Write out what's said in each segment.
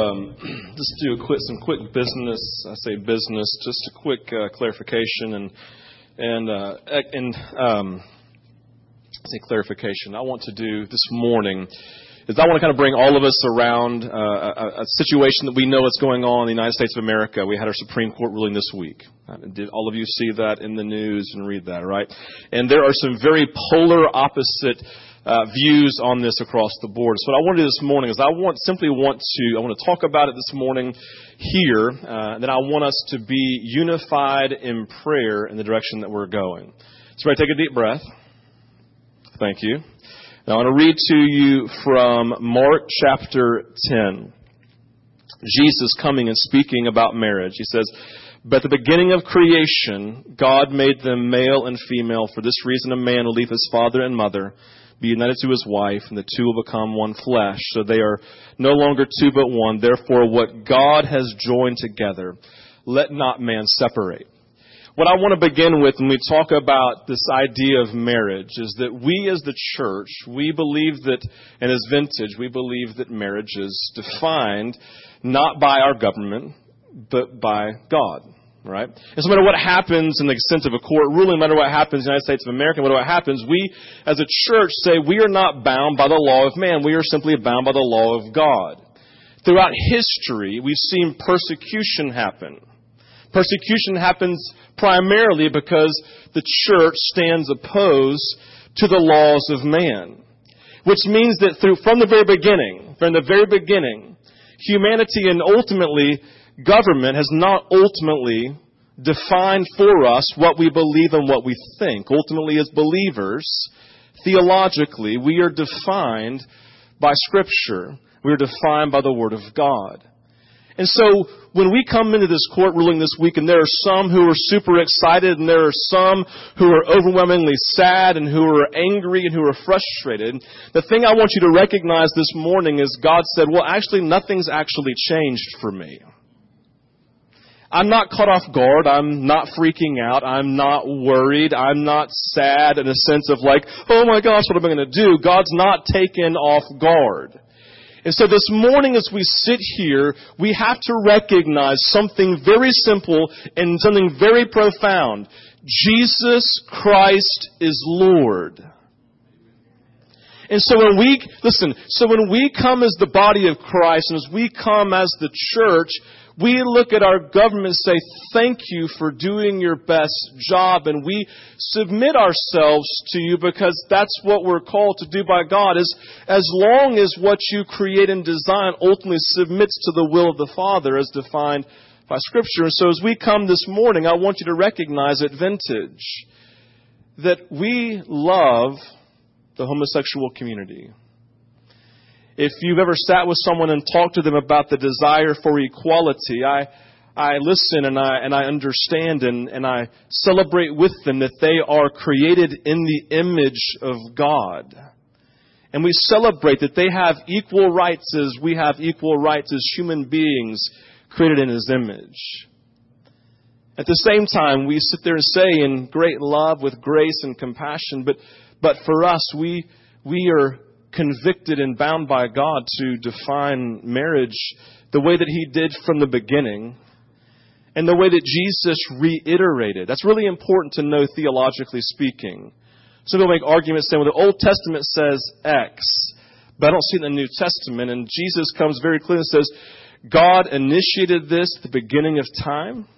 Um, just do quick, some quick business. I say business, just a quick uh, clarification and and uh, and um, say clarification. I want to do this morning is I want to kind of bring all of us around uh, a, a, situation that we know is going on in the United States of America. We had our Supreme Court ruling this week. Uh, did all of you see that in the news and read that, right? And there are some very polar opposite uh, views on this across the board. So what I want to do this morning is I want simply want to I want to talk about it this morning here. Uh, and then I want us to be unified in prayer in the direction that we're going. So, right, take a deep breath. Thank you. Now I want to read to you from Mark chapter 10. Jesus coming and speaking about marriage. He says, but at the beginning of creation, God made them male and female. For this reason, a man will leave his father and mother be united to his wife, and the two will become one flesh. So they are no longer two but one. Therefore, what God has joined together, let not man separate. What I want to begin with when we talk about this idea of marriage is that we as the church, we believe that, and as vintage, we believe that marriage is defined not by our government, but by God right? So no matter what happens in the sense of a court ruling, no matter what happens in the United States of America, no matter what happens, we as a church say we are not bound by the law of man. We are simply bound by the law of God. Throughout history, we've seen persecution happen. Persecution happens primarily because the church stands opposed to the laws of man. Which means that through, from the very beginning, from the very beginning, humanity and ultimately government has not ultimately defined for us what we believe and what we think. Ultimately, as believers, theologically, we are defined by Scripture. We are defined by the Word of God. And so, when we come into this court ruling this week, and there are some who are super excited, and there are some who are overwhelmingly sad, and who are angry, and who are frustrated, the thing I want you to recognize this morning is God said, well, actually, nothing's actually changed for me. I'm not caught off guard. I'm not freaking out. I'm not worried. I'm not sad in a sense of like, oh my gosh, what am I going to do? God's not taken off guard. And so this morning as we sit here, we have to recognize something very simple and something very profound. Jesus Christ is Lord. And so when we, listen, so when we come as the body of Christ and as we come as the church, we look at our government and say, thank you for doing your best job. And we submit ourselves to you because that's what we're called to do by God is as long as what you create and design ultimately submits to the will of the Father as defined by Scripture. And so as we come this morning, I want you to recognize at Vintage that we love the homosexual community if you've ever sat with someone and talked to them about the desire for equality, I, I listen and I, and I understand and, and I celebrate with them that they are created in the image of God. And we celebrate that they have equal rights as we have equal rights as human beings created in His image. At the same time, we sit there and say in great love with grace and compassion, but, but for us, we, we are convicted and bound by God to define marriage the way that He did from the beginning and the way that Jesus reiterated. That's really important to know theologically speaking. Some people make arguments saying, well, the Old Testament says X, but I don't see it in the New Testament. And Jesus comes very clearly and says, God initiated this at the beginning of time,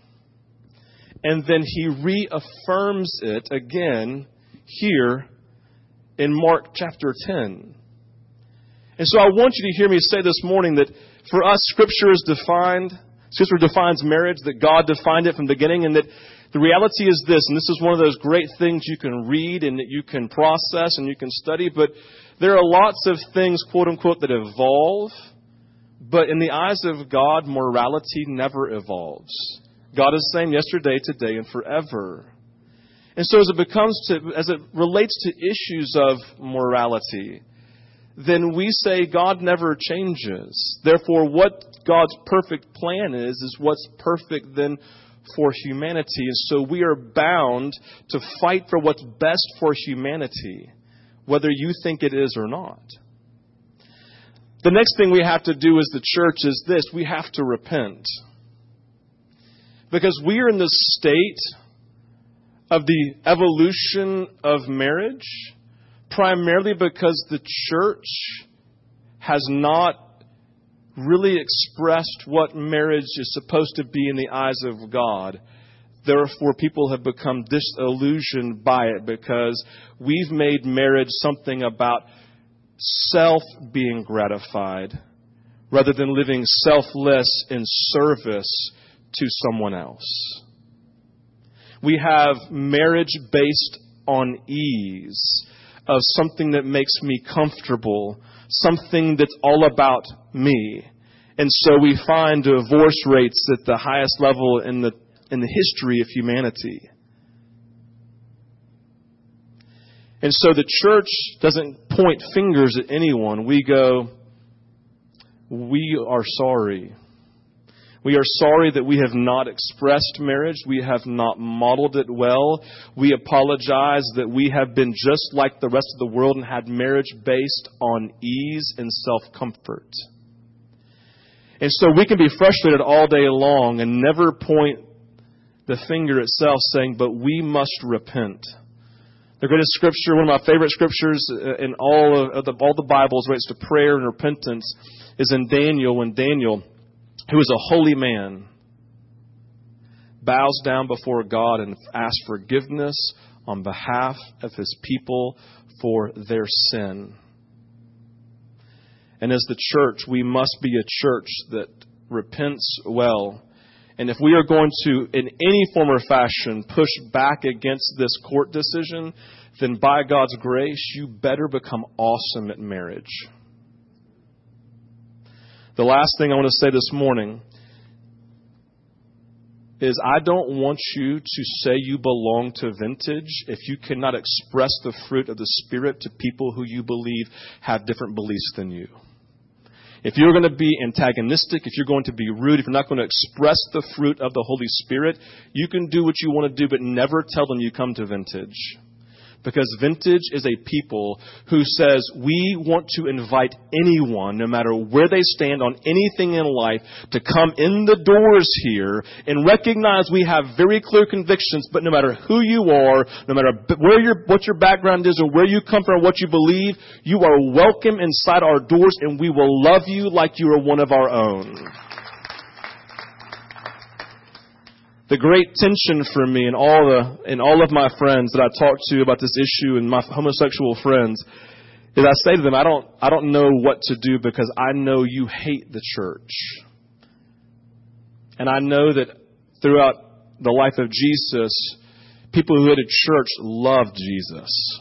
and then He reaffirms it again here in Mark chapter 10. And so I want you to hear me say this morning that for us, Scripture is defined, Scripture defines marriage, that God defined it from the beginning, and that the reality is this, and this is one of those great things you can read and that you can process and you can study, but there are lots of things, quote unquote, that evolve, but in the eyes of God, morality never evolves. God is the same yesterday, today, and forever. And so as it becomes to, as it relates to issues of morality, then we say God never changes. Therefore, what God's perfect plan is, is what's perfect then for humanity. And so we are bound to fight for what's best for humanity, whether you think it is or not. The next thing we have to do as the church is this we have to repent. Because we are in the state of the evolution of marriage primarily because the church has not really expressed what marriage is supposed to be in the eyes of God. Therefore, people have become disillusioned by it because we've made marriage something about self being gratified rather than living selfless in service to someone else. We have marriage based on ease of something that makes me comfortable, something that's all about me. And so we find divorce rates at the highest level in the, in the history of humanity. And so the church doesn't point fingers at anyone. We go, we are sorry. We are sorry that we have not expressed marriage. We have not modeled it well. We apologize that we have been just like the rest of the world and had marriage based on ease and self comfort. And so we can be frustrated all day long and never point the finger itself saying, but we must repent. The greatest scripture, one of my favorite scriptures uh, in all of the, all the Bibles relates to prayer and repentance is in Daniel when Daniel who is a holy man, bows down before God and asks forgiveness on behalf of his people for their sin. And as the church, we must be a church that repents well. And if we are going to, in any form or fashion, push back against this court decision, then by God's grace, you better become awesome at marriage. The last thing I want to say this morning is I don't want you to say you belong to vintage if you cannot express the fruit of the Spirit to people who you believe have different beliefs than you. If you're going to be antagonistic, if you're going to be rude, if you're not going to express the fruit of the Holy Spirit, you can do what you want to do, but never tell them you come to vintage. Because Vintage is a people who says we want to invite anyone, no matter where they stand on anything in life, to come in the doors here and recognize we have very clear convictions, but no matter who you are, no matter where your, what your background is or where you come from or what you believe, you are welcome inside our doors and we will love you like you are one of our own. The great tension for me and all the and all of my friends that I talk to about this issue and my homosexual friends is I say to them, I don't I don't know what to do because I know you hate the church. And I know that throughout the life of Jesus, people who hated church loved Jesus.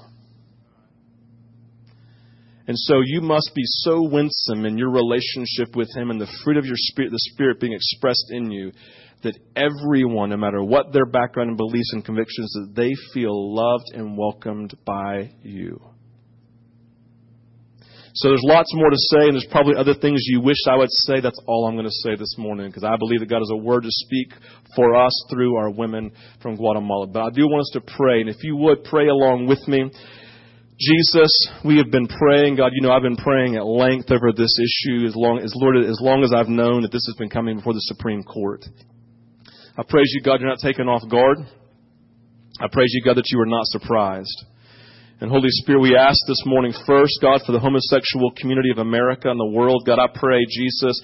And so you must be so winsome in your relationship with Him and the fruit of your spirit, the Spirit being expressed in you, that everyone, no matter what their background and beliefs and convictions, that they feel loved and welcomed by you. So there's lots more to say, and there's probably other things you wish I would say. That's all I'm going to say this morning, because I believe that God has a word to speak for us through our women from Guatemala. But I do want us to pray, and if you would pray along with me. Jesus, we have been praying. God, you know, I've been praying at length over this issue as long as Lord, as long as I've known that this has been coming before the Supreme Court. I praise you, God, you're not taken off guard. I praise you, God, that you are not surprised. And Holy Spirit, we ask this morning first, God, for the homosexual community of America and the world. God, I pray, Jesus,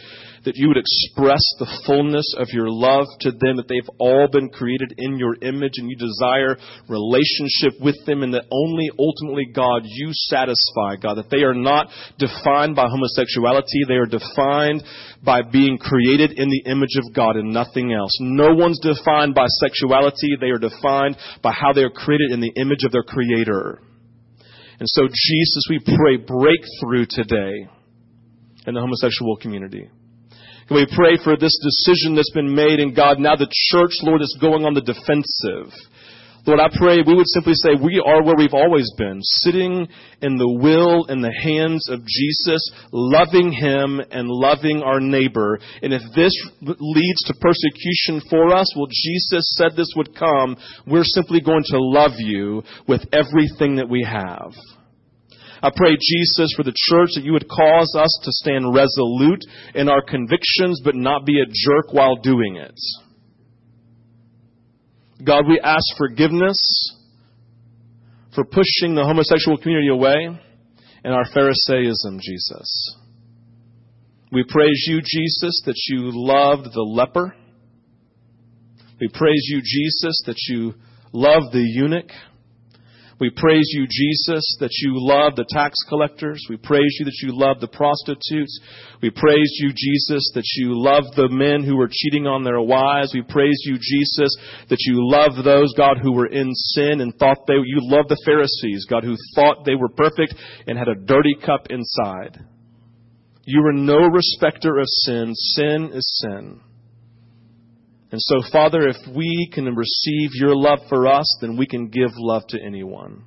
that you would express the fullness of your love to them, that they've all been created in your image and you desire relationship with them and that only ultimately, God, you satisfy, God, that they are not defined by homosexuality. They are defined by being created in the image of God and nothing else. No one's defined by sexuality. They are defined by how they are created in the image of their Creator. And so, Jesus, we pray breakthrough today in the homosexual community. We pray for this decision that's been made and God, now the church, Lord, is going on the defensive. Lord, I pray we would simply say we are where we've always been, sitting in the will and the hands of Jesus, loving Him and loving our neighbor. And if this leads to persecution for us, well, Jesus said this would come. We're simply going to love you with everything that we have. I pray, Jesus, for the church that you would cause us to stand resolute in our convictions, but not be a jerk while doing it. God, we ask forgiveness for pushing the homosexual community away and our Pharisaism, Jesus. We praise you, Jesus, that you loved the leper. We praise you, Jesus, that you loved the eunuch. We praise you, Jesus, that you love the tax collectors. We praise you that you love the prostitutes. We praise you, Jesus, that you love the men who were cheating on their wives. We praise you, Jesus, that you love those, God, who were in sin and thought they, you love the Pharisees, God, who thought they were perfect and had a dirty cup inside. You are no respecter of sin. Sin is sin. And so, Father, if we can receive your love for us, then we can give love to anyone.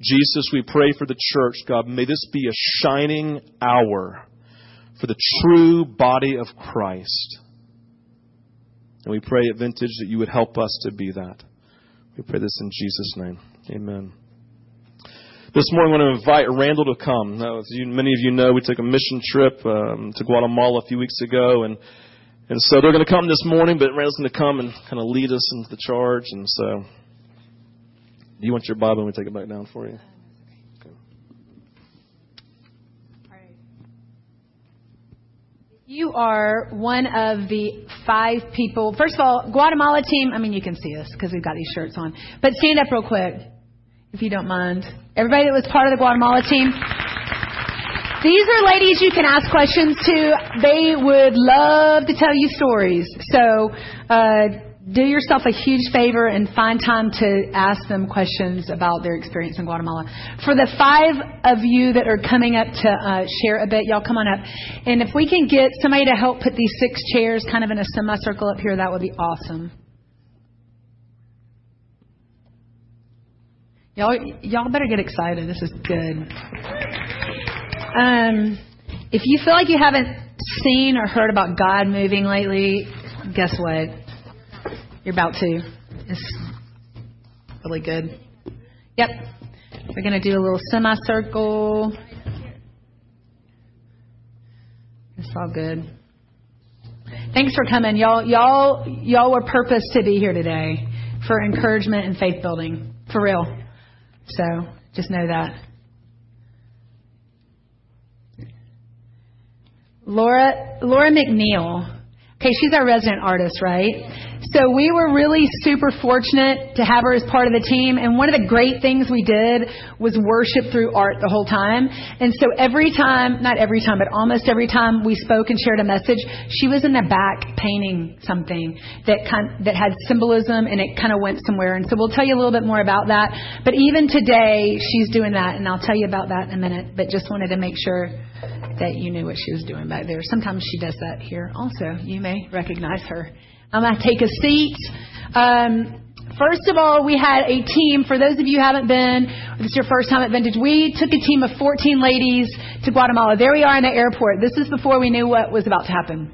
Jesus, we pray for the church, God. May this be a shining hour for the true body of Christ. And we pray at Vintage that you would help us to be that. We pray this in Jesus' name. Amen. This morning, I want to invite Randall to come. Now, as you, many of you know, we took a mission trip um, to Guatemala a few weeks ago, and and so they're going to come this morning, but Randall's going to come and kind of lead us into the charge. And so, do you want your Bible? Let me take it back down for you. You are one of the five people. First of all, Guatemala team. I mean, you can see us because we've got these shirts on. But stand up real quick, if you don't mind. Everybody that was part of the Guatemala team. These are ladies you can ask questions to. They would love to tell you stories. So, uh, do yourself a huge favor and find time to ask them questions about their experience in Guatemala. For the five of you that are coming up to uh, share a bit, y'all come on up. And if we can get somebody to help put these six chairs kind of in a semicircle up here, that would be awesome. Y'all, y'all better get excited. This is good. Um, if you feel like you haven't seen or heard about God moving lately, guess what? You're about to. It's really good. Yep. We're going to do a little semicircle. It's all good. Thanks for coming. Y'all y'all y'all were purposed to be here today for encouragement and faith building. For real. So, just know that. Laura Laura McNeil. Okay, she's our resident artist, right? So we were really super fortunate to have her as part of the team. And one of the great things we did was worship through art the whole time. And so every time, not every time, but almost every time we spoke and shared a message, she was in the back painting something that kind that had symbolism and it kind of went somewhere. And so we'll tell you a little bit more about that. But even today, she's doing that, and I'll tell you about that in a minute. But just wanted to make sure that you knew what she was doing back there. Sometimes she does that here also. You may recognize her. I'm going to take a seat. Um, First of all, we had a team. For those of you who haven't been, this is your first time at Vintage, we took a team of 14 ladies to Guatemala. There we are in the airport. This is before we knew what was about to happen.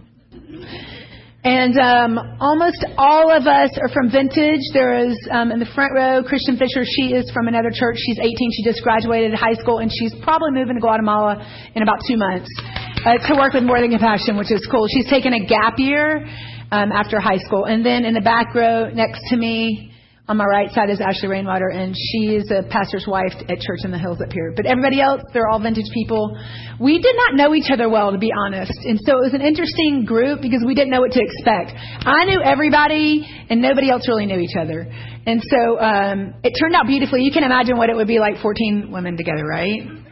And um, almost all of us are from Vintage. There is um, in the front row, Christian Fisher. She is from another church. She's 18. She just graduated high school, and she's probably moving to Guatemala in about two months uh, to work with More Than Compassion, which is cool. She's taken a gap year um, after high school. And then in the back row next to me, on my right side is Ashley Rainwater, and she is a pastor's wife at Church in the Hills up here. But everybody else, they're all vintage people. We did not know each other well, to be honest. And so it was an interesting group because we didn't know what to expect. I knew everybody, and nobody else really knew each other. And so um, it turned out beautifully. You can imagine what it would be like 14 women together, right?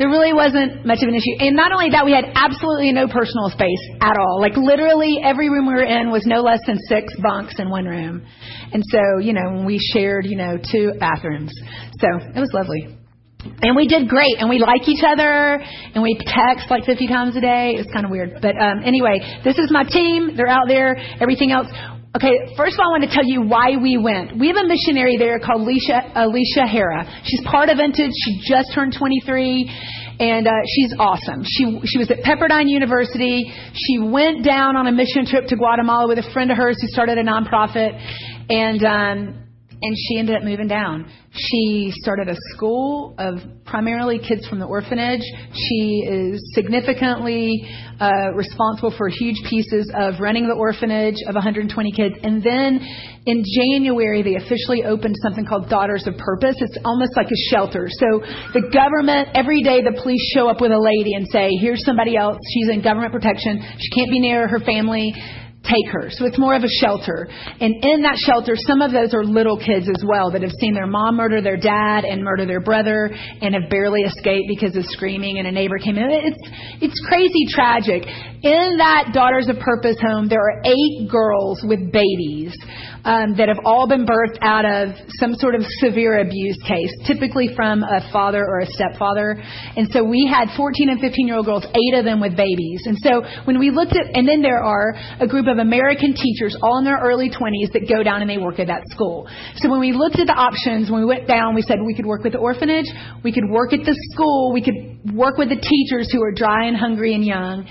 There really wasn't much of an issue. And not only that, we had absolutely no personal space at all. Like literally every room we were in was no less than six bunks in one room. And so, you know, we shared, you know, two bathrooms. So it was lovely. And we did great, and we like each other, and we text like 50 times a day. It's kind of weird. But um, anyway, this is my team. They're out there. Everything else. Okay, first of all, I want to tell you why we went. We have a missionary there called Alicia, Alicia Hera. She's part of Vintage. She just turned 23, and uh, she's awesome. She she was at Pepperdine University. She went down on a mission trip to Guatemala with a friend of hers who started a nonprofit, and um, and she ended up moving down. She started a school of primarily kids from the orphanage. She is significantly uh, responsible for huge pieces of running the orphanage of 120 kids. And then in January, they officially opened something called Daughters of Purpose. It's almost like a shelter. So the government, every day the police show up with a lady and say, here's somebody else. She's in government protection. She can't be near her family take her. So it's more of a shelter. And in that shelter, some of those are little kids as well that have seen their mom murder their dad and murder their brother and have barely escaped because of screaming and a neighbor came in. It's, it's crazy tragic. In that Daughters of Purpose home, there are eight girls with babies um, that have all been birthed out of some sort of severe abuse case, typically from a father or a stepfather. And so we had 14 and 15 year old girls, eight of them with babies. And so when we looked at, and then there are a group of American teachers, all in their early 20s, that go down and they work at that school. So when we looked at the options, when we went down, we said we could work with the orphanage, we could work at the school, we could work with the teachers who are dry and hungry and young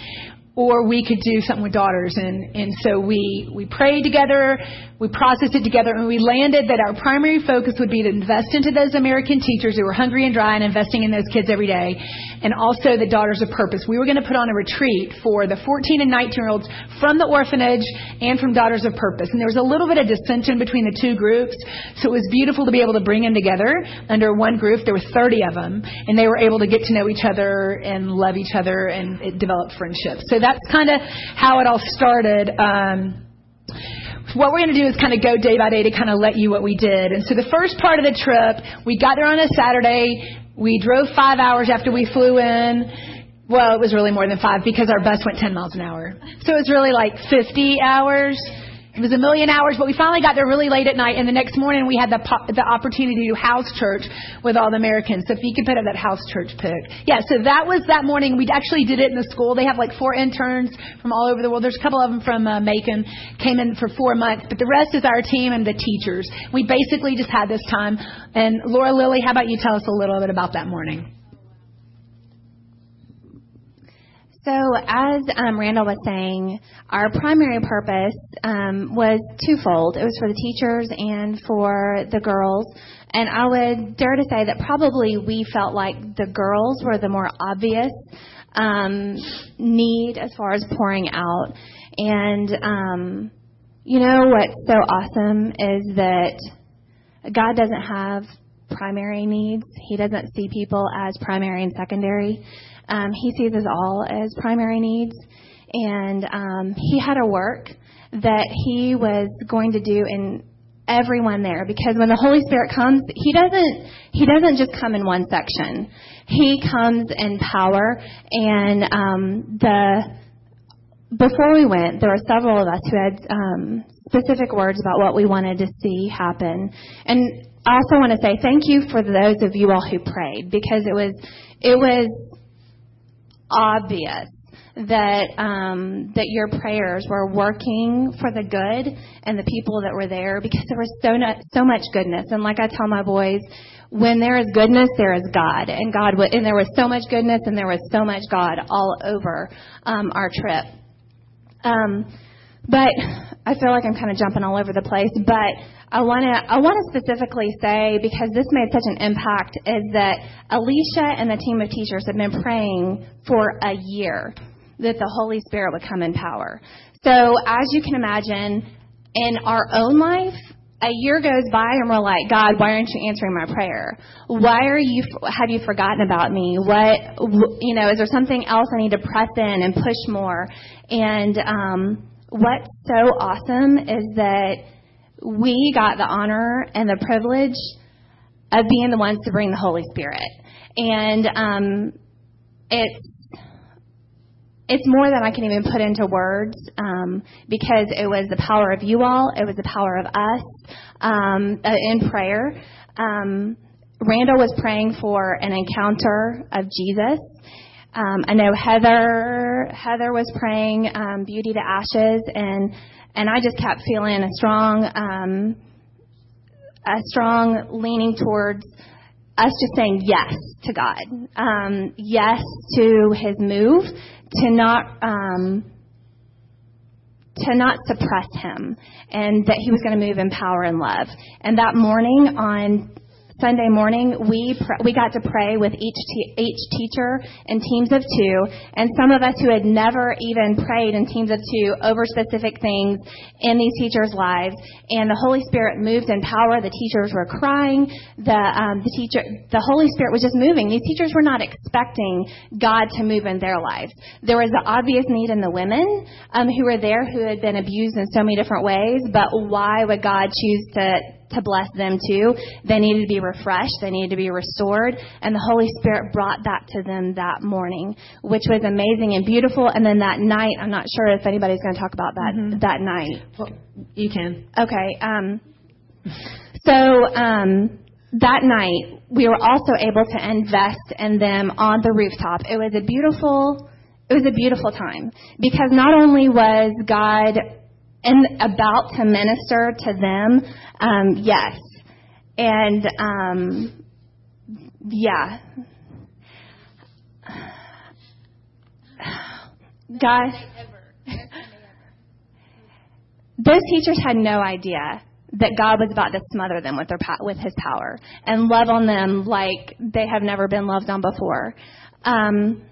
or we could do something with daughters. And, and so we, we prayed together, we processed it together, and we landed that our primary focus would be to invest into those American teachers who were hungry and dry and investing in those kids every day, and also the Daughters of Purpose. We were going to put on a retreat for the 14 and 19 year olds from the orphanage and from Daughters of Purpose. And there was a little bit of dissension between the two groups, so it was beautiful to be able to bring them together under one group. There were 30 of them, and they were able to get to know each other and love each other, and develop friendships. So that's kind of how it all started. Um, what we're going to do is kind of go day by day to kind of let you what we did. And so the first part of the trip, we got there on a Saturday. We drove five hours after we flew in. Well, it was really more than five because our bus went 10 miles an hour. So it was really like 50 hours. It was a million hours, but we finally got there really late at night, and the next morning we had the the opportunity to house church with all the Americans. So if you could put up that house church pic, yeah. So that was that morning. We actually did it in the school. They have like four interns from all over the world. There's a couple of them from uh, Macon came in for four months, but the rest is our team and the teachers. We basically just had this time. And Laura Lily, how about you tell us a little bit about that morning? So, as um, Randall was saying, our primary purpose um, was twofold. It was for the teachers and for the girls. And I would dare to say that probably we felt like the girls were the more obvious um, need as far as pouring out. And, um, you know, what's so awesome is that God doesn't have primary needs, He doesn't see people as primary and secondary. Um, he sees us all as primary needs, and um, he had a work that he was going to do in everyone there because when the Holy Spirit comes, he doesn't he doesn't just come in one section. He comes in power, and um, the before we went, there were several of us who had um, specific words about what we wanted to see happen, and I also want to say thank you for those of you all who prayed because it was it was obvious that um, that your prayers were working for the good and the people that were there because there was so not, so much goodness. And like I tell my boys when there is goodness there is God. And God w- and there was so much goodness and there was so much God all over um, our trip. Um, but I feel like I'm kind of jumping all over the place but I want to I want to specifically say because this made such an impact is that Alicia and the team of teachers have been praying for a year that the Holy Spirit would come in power. So as you can imagine, in our own life, a year goes by and we're like, God, why aren't you answering my prayer? Why are you have you forgotten about me? What you know? Is there something else I need to press in and push more? And um, what's so awesome is that we got the honor and the privilege of being the ones to bring the Holy Spirit. And um, it's it's more than I can even put into words um, because it was the power of you all, it was the power of us um, uh, in prayer. Um, Randall was praying for an encounter of Jesus. Um, I know Heather Heather was praying um, beauty to ashes and and I just kept feeling a strong, um, a strong leaning towards us just saying yes to God, um, yes to His move, to not, um, to not suppress him and that he was going to move in power and love. And that morning on Sunday morning, we pr- we got to pray with each te- each teacher in teams of two, and some of us who had never even prayed in teams of two over specific things in these teachers' lives, and the Holy Spirit moved in power. The teachers were crying. The um, the teacher, the Holy Spirit was just moving. These teachers were not expecting God to move in their lives. There was an obvious need in the women um, who were there who had been abused in so many different ways, but why would God choose to to bless them too. They needed to be refreshed, they needed to be restored, and the Holy Spirit brought that to them that morning, which was amazing and beautiful. And then that night, I'm not sure if anybody's going to talk about that mm-hmm. that night. Well, you can. Okay. Um, so um, that night, we were also able to invest in them on the rooftop. It was a beautiful. It was a beautiful time because not only was God and about to minister to them, um, yes. And um, yeah. God, those teachers had no idea that God was about to smother them with their with His power and love on them like they have never been loved on before. Um,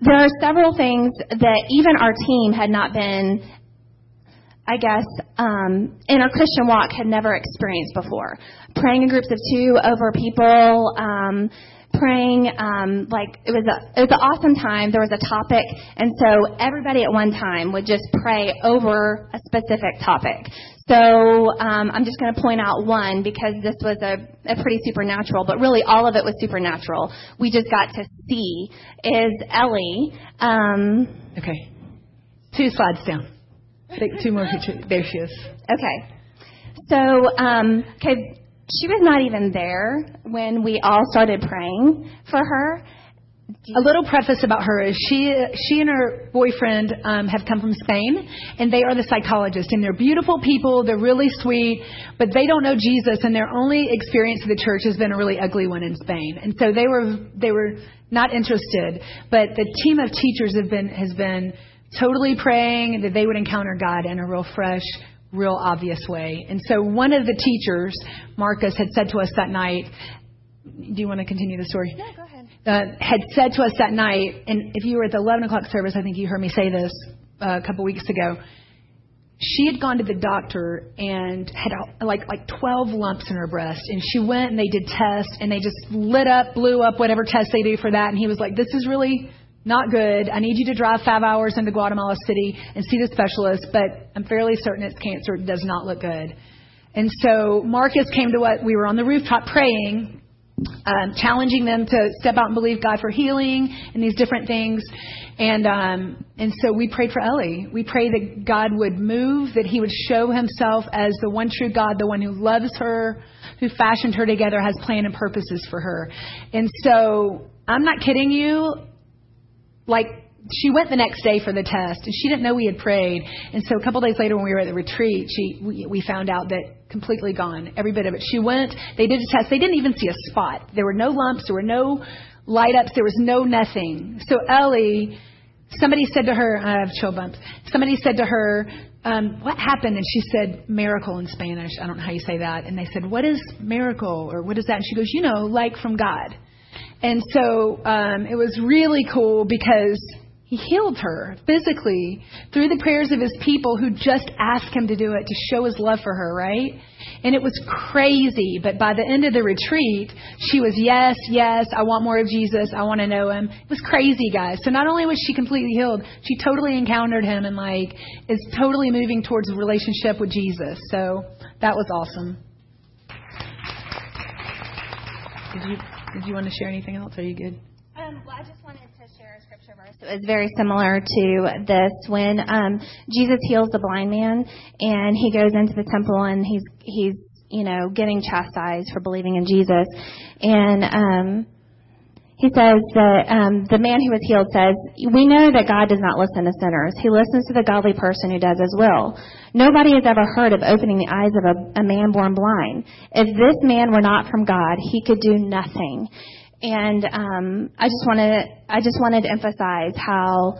there are several things that even our team had not been I guess, um, in our Christian walk had never experienced before. Praying in groups of two over people, um, praying um, like it was a it was an awesome time. There was a topic, and so everybody at one time would just pray over a specific topic. So um, I'm just going to point out one because this was a, a pretty supernatural, but really all of it was supernatural. We just got to see is Ellie. Um, okay, two slides down. Take two more pictures. There she is. Okay. So, um, okay, she was not even there when we all started praying for her. A little preface about her is she she and her boyfriend um, have come from Spain, and they are the psychologists, and they're beautiful people. They're really sweet, but they don't know Jesus, and their only experience of the church has been a really ugly one in Spain. And so they were they were not interested. But the team of teachers have been has been totally praying that they would encounter God in a real fresh, real obvious way. And so one of the teachers, Marcus, had said to us that night, do you want to continue the story? Yeah, go ahead. Uh, had said to us that night, and if you were at the 11 o'clock service, I think you heard me say this uh, a couple weeks ago. She had gone to the doctor and had uh, like like 12 lumps in her breast, and she went and they did tests, and they just lit up, blew up, whatever test they do for that. And he was like, "This is really not good. I need you to drive five hours into Guatemala City and see the specialist, but I'm fairly certain it's cancer. It does not look good. And so Marcus came to what we were on the rooftop praying, um, challenging them to step out and believe God for healing and these different things. And um, and so we prayed for Ellie. We prayed that God would move, that He would show Himself as the one true God, the one who loves her, who fashioned her together, has plan and purposes for her. And so I'm not kidding you like she went the next day for the test and she didn't know we had prayed and so a couple days later when we were at the retreat she we, we found out that completely gone every bit of it she went they did a test they didn't even see a spot there were no lumps there were no light ups there was no nothing so ellie somebody said to her i have chill bumps somebody said to her um, what happened? And she said, miracle in Spanish. I don't know how you say that. And they said, what is miracle? Or what is that? And she goes, you know, like from God. And so um, it was really cool because he healed her physically through the prayers of his people who just asked him to do it to show his love for her, right? And it was crazy. But by the end of the retreat, she was, yes, yes, I want more of Jesus. I want to know him. It was crazy, guys. So not only was she completely healed, she totally encountered him and, like, is totally moving towards a relationship with Jesus. So that was awesome. Did you? Did you want to share anything else? Are you good? Um, well, I just wanted to share a scripture verse. It was very similar to this when um, Jesus heals the blind man and he goes into the temple and he's he's you know getting chastised for believing in Jesus and um, he says that um, the man who was healed says, We know that God does not listen to sinners. He listens to the godly person who does his will. Nobody has ever heard of opening the eyes of a, a man born blind. If this man were not from God, he could do nothing. And um, I just wanted I just wanted to emphasize how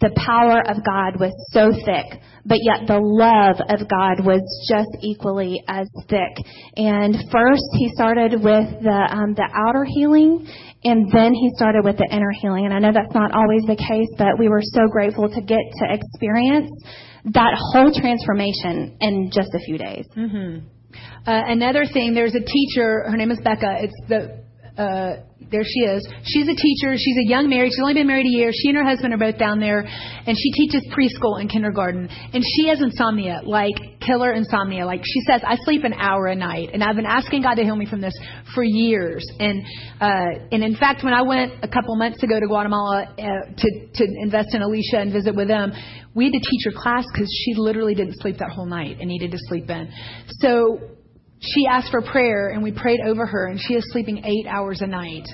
the power of God was so thick, but yet the love of God was just equally as thick. And first, he started with the um, the outer healing, and then he started with the inner healing. And I know that's not always the case, but we were so grateful to get to experience that whole transformation in just a few days. Mm-hmm. Uh, another thing, there's a teacher. Her name is Becca. It's the uh, there she is. She's a teacher. She's a young married. She's only been married a year. She and her husband are both down there, and she teaches preschool and kindergarten. And she has insomnia, like killer insomnia. Like she says, I sleep an hour a night, and I've been asking God to heal me from this for years. And uh, and in fact, when I went a couple months ago to Guatemala uh, to to invest in Alicia and visit with them, we had to teach her class because she literally didn't sleep that whole night and needed to sleep in. So she asked for prayer and we prayed over her and she is sleeping eight hours a night.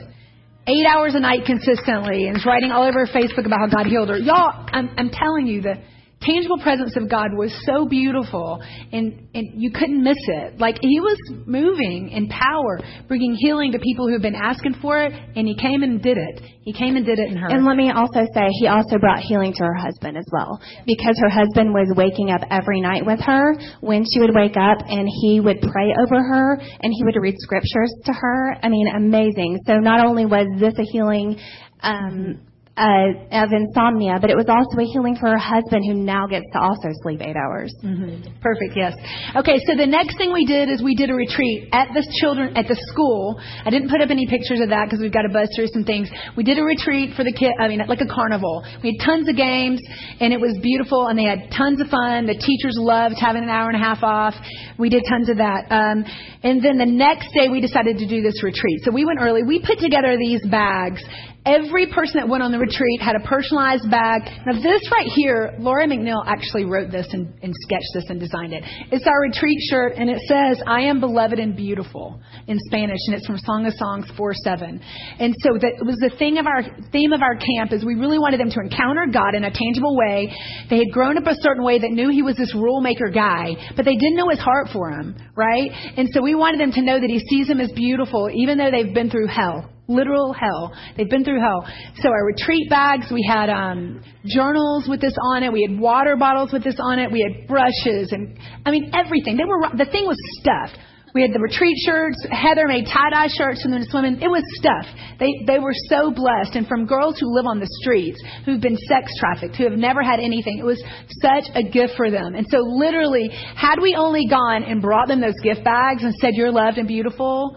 Eight hours a night consistently and is writing all over her Facebook about how God healed her. Y'all, I'm, I'm telling you, the, tangible presence of God was so beautiful, and, and you couldn't miss it. Like He was moving in power, bringing healing to people who have been asking for it, and He came and did it. He came and did it in her. And let me also say, He also brought healing to her husband as well, because her husband was waking up every night with her when she would wake up, and he would pray over her, and he would read scriptures to her. I mean, amazing. So not only was this a healing. Um, uh, of insomnia, but it was also a healing for her husband who now gets to also sleep eight hours. Mm-hmm. Perfect. Yes. Okay. So the next thing we did is we did a retreat at the children at the school. I didn't put up any pictures of that because we've got to buzz through some things. We did a retreat for the kid. I mean, like a carnival. We had tons of games and it was beautiful and they had tons of fun. The teachers loved having an hour and a half off. We did tons of that. Um, and then the next day we decided to do this retreat. So we went early. We put together these bags Every person that went on the retreat had a personalized bag. Now, this right here, Laura McNeil actually wrote this and, and, sketched this and designed it. It's our retreat shirt, and it says, I am beloved and beautiful in Spanish, and it's from Song of Songs 4 7. And so that it was the thing of our theme of our camp is we really wanted them to encounter God in a tangible way. They had grown up a certain way that knew he was this rule maker guy, but they didn't know his heart for him, right? And so we wanted them to know that he sees them as beautiful, even though they've been through hell literal hell. They've been through hell. So our retreat bags, we had um, journals with this on it. We had water bottles with this on it. We had brushes and I mean everything. They were the thing was stuffed. We had the retreat shirts. Heather made tie dye shirts for them to. It was stuff. They they were so blessed, and from girls who live on the streets, who've been sex trafficked, who have never had anything. It was such a gift for them. And so, literally, had we only gone and brought them those gift bags and said, "You're loved and beautiful,"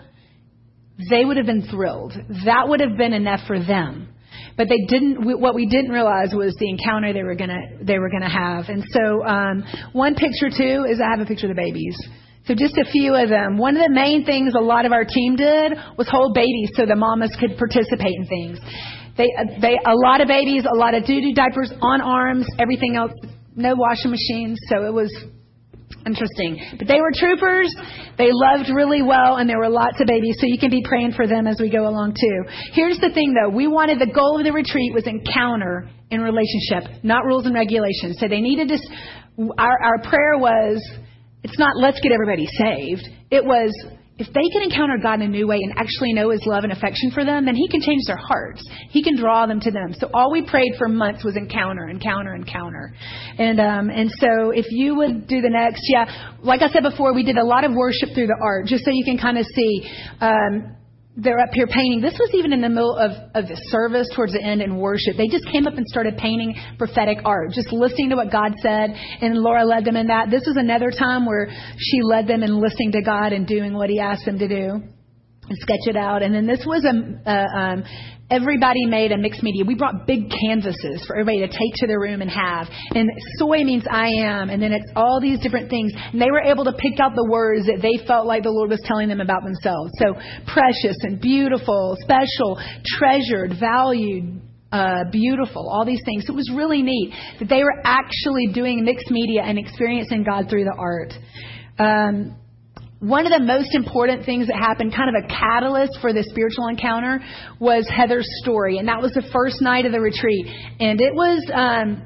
they would have been thrilled. That would have been enough for them. But they didn't. What we didn't realize was the encounter they were gonna they were gonna have. And so, um, one picture too is I have a picture of the babies. So just a few of them. One of the main things a lot of our team did was hold babies so the mamas could participate in things. They they a lot of babies, a lot of doo doo diapers on arms, everything else. No washing machines, so it was Interesting. But they were troopers. They loved really well, and there were lots of babies, so you can be praying for them as we go along too. Here's the thing though. We wanted the goal of the retreat was encounter in relationship, not rules and regulations. So they needed to, our, our prayer was, it's not let's get everybody saved. It was, if they can encounter God in a new way and actually know His love and affection for them, then He can change their hearts. He can draw them to them. So all we prayed for months was encounter, encounter, encounter. And um, and so if you would do the next, yeah, like I said before, we did a lot of worship through the art, just so you can kind of see. Um, they're up here painting. This was even in the middle of, of the service towards the end in worship. They just came up and started painting prophetic art, just listening to what God said, and Laura led them in that. This was another time where she led them in listening to God and doing what He asked them to do and sketch it out. And then this was a, a um, Everybody made a mixed media. We brought big canvases for everybody to take to their room and have. And soy means I am, and then it's all these different things. And they were able to pick out the words that they felt like the Lord was telling them about themselves. So precious and beautiful, special, treasured, valued, uh, beautiful, all these things. So it was really neat that they were actually doing mixed media and experiencing God through the art. Um, one of the most important things that happened, kind of a catalyst for the spiritual encounter, was Heather's story, and that was the first night of the retreat, and it was. Um,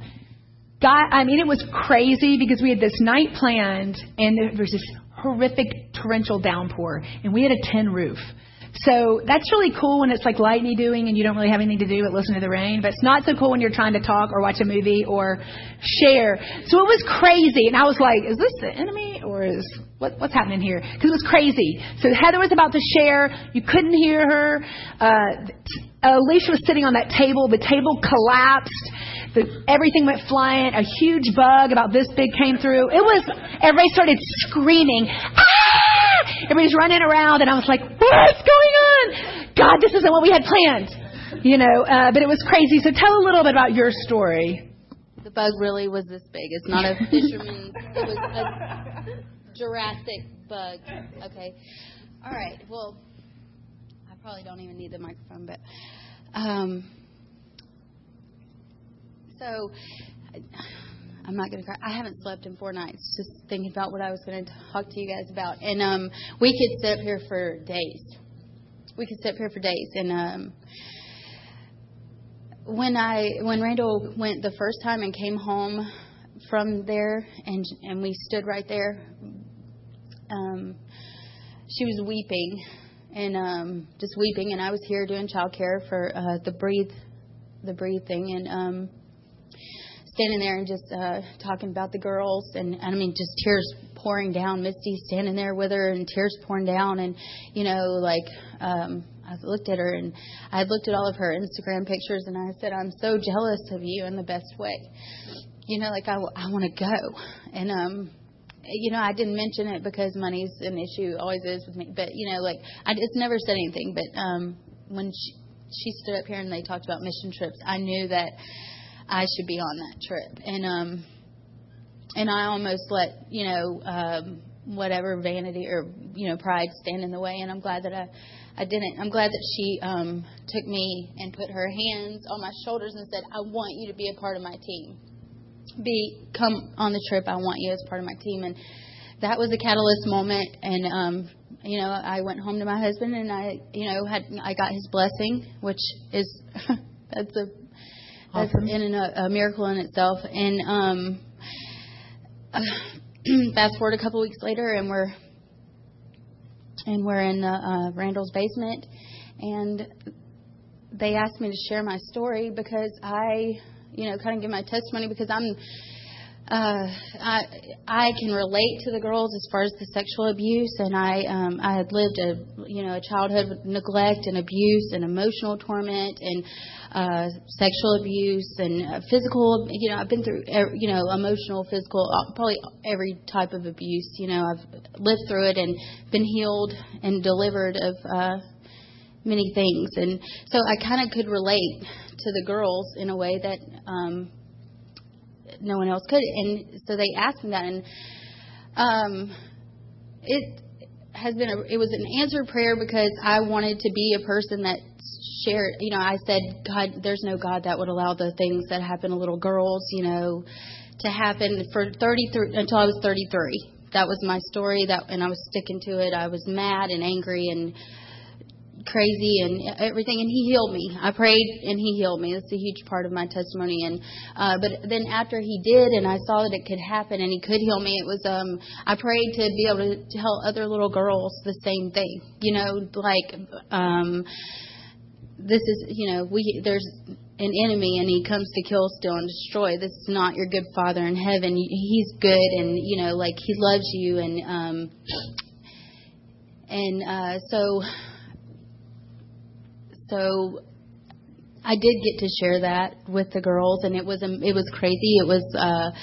God, I mean, it was crazy because we had this night planned, and there was this horrific torrential downpour, and we had a tin roof. So that's really cool when it's like lightning doing and you don't really have anything to do but listen to the rain. But it's not so cool when you're trying to talk or watch a movie or share. So it was crazy, and I was like, "Is this the enemy or is what, what's happening here?" Because it was crazy. So Heather was about to share. You couldn't hear her. Uh, Alicia was sitting on that table. The table collapsed. The, everything went flying. A huge bug about this big came through. It was, everybody started screaming, ah! Everybody's running around, and I was like, what's going on? God, this isn't what we had planned. You know, uh, but it was crazy. So tell a little bit about your story. The bug really was this big. It's not a fisherman. it was a Jurassic bug. Okay. All right. Well, I probably don't even need the microphone, but um, so I'm not going to cry. I haven't slept in four nights just thinking about what I was going to talk to you guys about. And um, we could sit up here for days. We could sit up here for days. And um, when I when Randall went the first time and came home from there, and and we stood right there, um, she was weeping and um, just weeping. And I was here doing childcare for uh, the breathe the breathe thing, and um, standing there and just uh, talking about the girls, and, and I mean, just tears pouring down. Misty standing there with her, and tears pouring down, and you know, like um, I looked at her, and I looked at all of her Instagram pictures, and I said, "I'm so jealous of you in the best way." You know, like I, I want to go, and um, you know, I didn't mention it because money's an issue, always is with me. But you know, like I just never said anything. But um, when she, she stood up here and they talked about mission trips, I knew that I should be on that trip. And um and I almost let, you know, um whatever vanity or, you know, pride stand in the way and I'm glad that I I didn't. I'm glad that she um took me and put her hands on my shoulders and said, "I want you to be a part of my team. Be come on the trip. I want you as part of my team." And that was a catalyst moment and um you know, I went home to my husband and I, you know, had I got his blessing, which is that's a that's awesome. in a, a miracle in itself. And um, fast forward a couple weeks later, and we're and we're in uh, uh, Randall's basement, and they asked me to share my story because I, you know, kind of give my testimony because I'm uh, I I can relate to the girls as far as the sexual abuse, and I um, I had lived a you know a childhood with neglect and abuse and emotional torment and uh, sexual abuse and uh, physical. You know I've been through you know emotional, physical, uh, probably every type of abuse. You know I've lived through it and been healed and delivered of uh, many things, and so I kind of could relate to the girls in a way that. Um, no one else could. And so they asked me that, and um, it has been a, it was an answered prayer because I wanted to be a person that shared. You know, I said, God, there's no God that would allow the things that happen to little girls, you know, to happen for 33 until I was 33. That was my story. That and I was sticking to it. I was mad and angry and crazy and everything and he healed me. I prayed and he healed me. That's a huge part of my testimony. And uh but then after he did and i saw that it could happen and he could heal me it was um i prayed to be able to tell other little girls the same thing you know like um this is you know we there's an enemy and he comes to kill steal and destroy. This is not your good father in heaven. He's good and you know like he loves you and um and uh so so I did get to share that with the girls, and it was um, it was crazy. It was uh,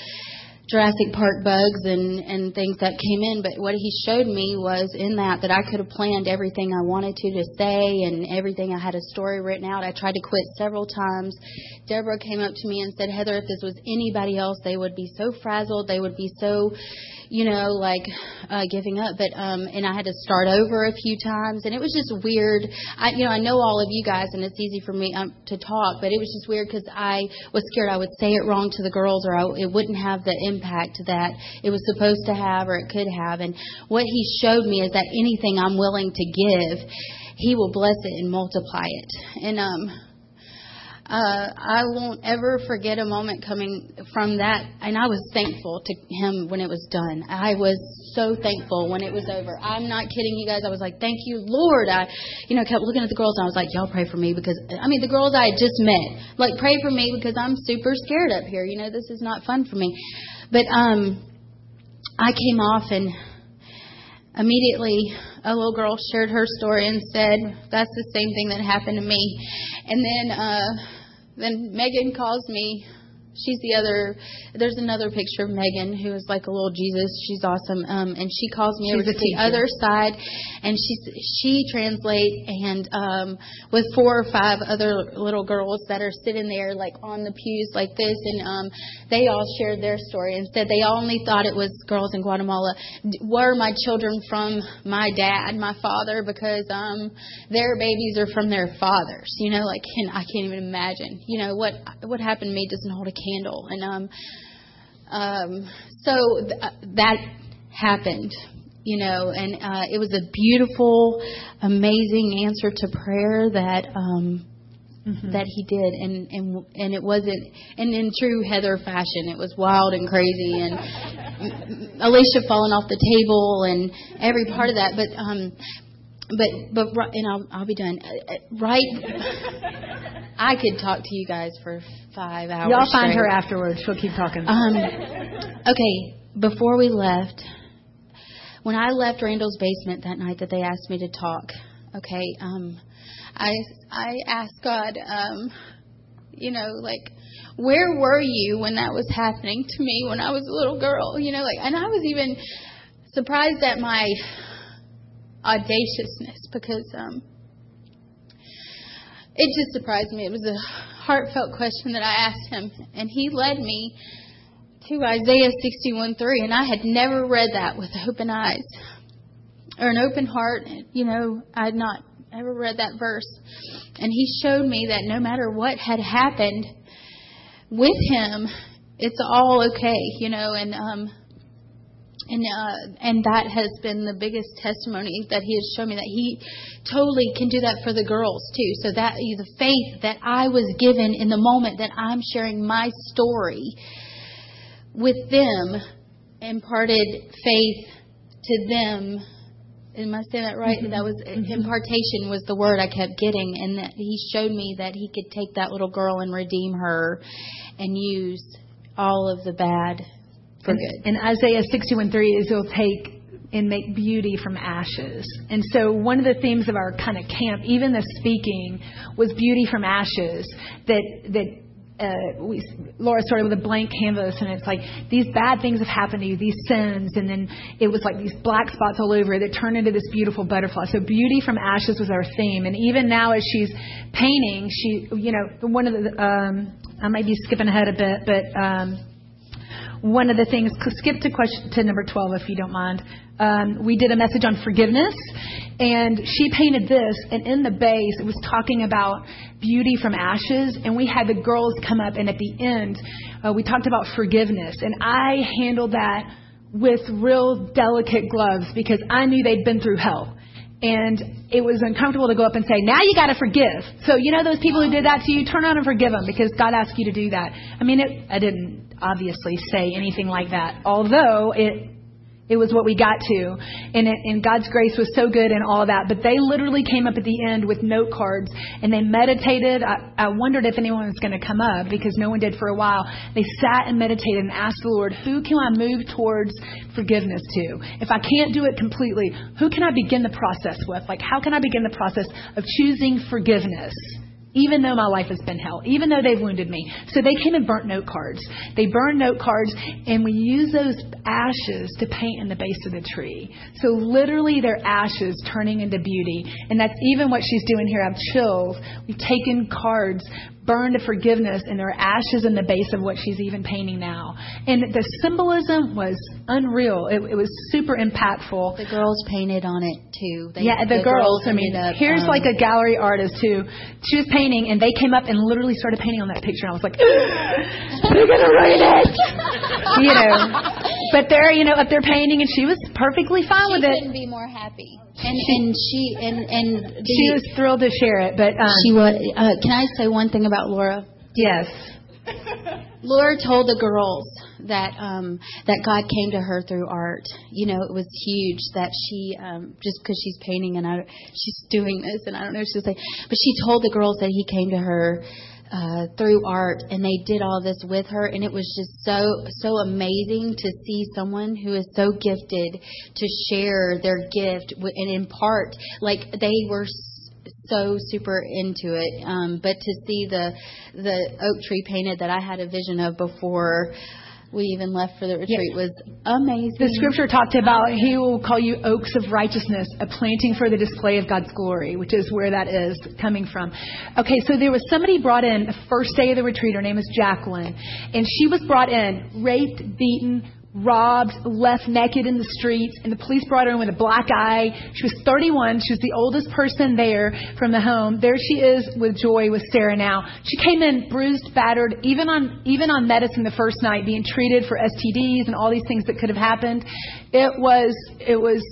Jurassic Park bugs and and things that came in. But what he showed me was in that that I could have planned everything I wanted to to say and everything. I had a story written out. I tried to quit several times. Deborah came up to me and said, Heather, if this was anybody else, they would be so frazzled. They would be so you know, like uh, giving up. But um, and I had to start over a few times, and it was just weird. I, you know, I know all of you guys, and it's easy for me um, to talk, but it was just weird because I was scared I would say it wrong to the girls, or I, it wouldn't have the impact that it was supposed to have, or it could have. And what he showed me is that anything I'm willing to give, he will bless it and multiply it. And um uh, I won't ever forget a moment coming from that. And I was thankful to him when it was done. I was so thankful when it was over. I'm not kidding you guys. I was like, thank you, Lord. I, you know, kept looking at the girls and I was like, y'all pray for me because, I mean, the girls I had just met, like, pray for me because I'm super scared up here. You know, this is not fun for me. But, um, I came off and immediately a little girl shared her story and said, that's the same thing that happened to me. And then, uh, then Megan calls me. She's the other. There's another picture of Megan who is like a little Jesus. She's awesome. Um, and she calls me She's over to the other side, and she she translate and um, with four or five other little girls that are sitting there like on the pews like this, and um, they all shared their story and said they only thought it was girls in Guatemala were my children from my dad, my father, because um, their babies are from their fathers. You know, like can I can't even imagine. You know what what happened to me doesn't hold a candle, and um, um, so th- that happened you know, and uh, it was a beautiful, amazing answer to prayer that um, mm-hmm. that he did, and and and it wasn't, and in true Heather fashion, it was wild and crazy, and Alicia falling off the table, and every part of that, but um, but but and I'll I'll be done. Uh, uh, right, I could talk to you guys for five hours. Y'all find straight. her afterwards. She'll keep talking. Um, okay, before we left, when I left Randall's basement that night that they asked me to talk, okay, um, I I asked God, um, you know, like, where were you when that was happening to me when I was a little girl? You know, like, and I was even surprised at my audaciousness because um, it just surprised me. It was a heartfelt question that I asked him, and he led me to Isaiah 61:3, and I had never read that with open eyes or an open heart. You know, I had not ever read that verse, and he showed me that no matter what had happened with him, it's all okay. You know, and um, and uh, and that has been the biggest testimony that he has shown me that he totally can do that for the girls too. So that the faith that I was given in the moment that I'm sharing my story with them imparted faith to them. Am I saying that right? Mm-hmm. That was mm-hmm. impartation was the word I kept getting, and that he showed me that he could take that little girl and redeem her, and use all of the bad for and, good. And Isaiah 61:3 is he'll take and make beauty from ashes. And so one of the themes of our kind of camp, even the speaking, was beauty from ashes. That that uh, we, Laura started with a blank canvas, and it's like these bad things have happened to you, these sins, and then it was like these black spots all over that turned into this beautiful butterfly. So beauty from ashes was our theme, and even now as she's painting, she, you know, one of the, um, I might be skipping ahead a bit, but um, one of the things, skip to question to number 12 if you don't mind. Um, we did a message on forgiveness, and she painted this, and in the base it was talking about beauty from ashes, and we had the girls come up, and at the end uh, we talked about forgiveness, and I handled that with real delicate gloves because I knew they'd been through hell. And it was uncomfortable to go up and say, now you got to forgive. So, you know, those people who did that to you, turn around and forgive them because God asked you to do that. I mean, it, I didn't obviously say anything like that, although it it was what we got to. And, it, and God's grace was so good and all that. But they literally came up at the end with note cards and they meditated. I, I wondered if anyone was going to come up because no one did for a while. They sat and meditated and asked the Lord, who can I move towards forgiveness to? If I can't do it completely, who can I begin the process with? Like, how can I begin the process of choosing forgiveness? Even though my life has been hell, even though they've wounded me. So they came and burnt note cards. They burned note cards, and we use those ashes to paint in the base of the tree. So literally, their ashes turning into beauty. And that's even what she's doing here. I have chills. We've taken cards, burned to forgiveness, and there are ashes in the base of what she's even painting now. And the symbolism was unreal. It, it was super impactful. The girls painted on it too. They, yeah, the, the girls. girls I mean, up, here's um, like a gallery artist who she was painting, and they came up and literally started painting on that picture. And I was like, they're gonna write it. you know, but they're you know up there painting, and she was perfectly fine she with it. couldn't be more happy. And and she and and the, She was thrilled to share it, but um, she was. Uh, can I say one thing about Laura? yes, Laura told the girls that um, that God came to her through art. You know, it was huge that she um, just because she's painting and I, she's doing this, and I don't know she was like, but she told the girls that He came to her uh, through art, and they did all this with her, and it was just so so amazing to see someone who is so gifted to share their gift and impart. Like they were so super into it. Um, but to see the the oak tree painted that I had a vision of before we even left for the retreat was amazing. the scripture talked about He will call you oaks of righteousness, a planting for the display of God's glory, which is where that is coming from. Okay, so there was somebody brought in the first day of the retreat. Her name is Jacqueline, and she was brought in raped, beaten, robbed, left naked in the streets, and the police brought her in with a black eye. She was 31. She was the oldest person there from the home. There she is with Joy, with Sarah now. She came in bruised, battered, even on even on medicine the first night, being treated for STDs and all these things that could have happened. It was it was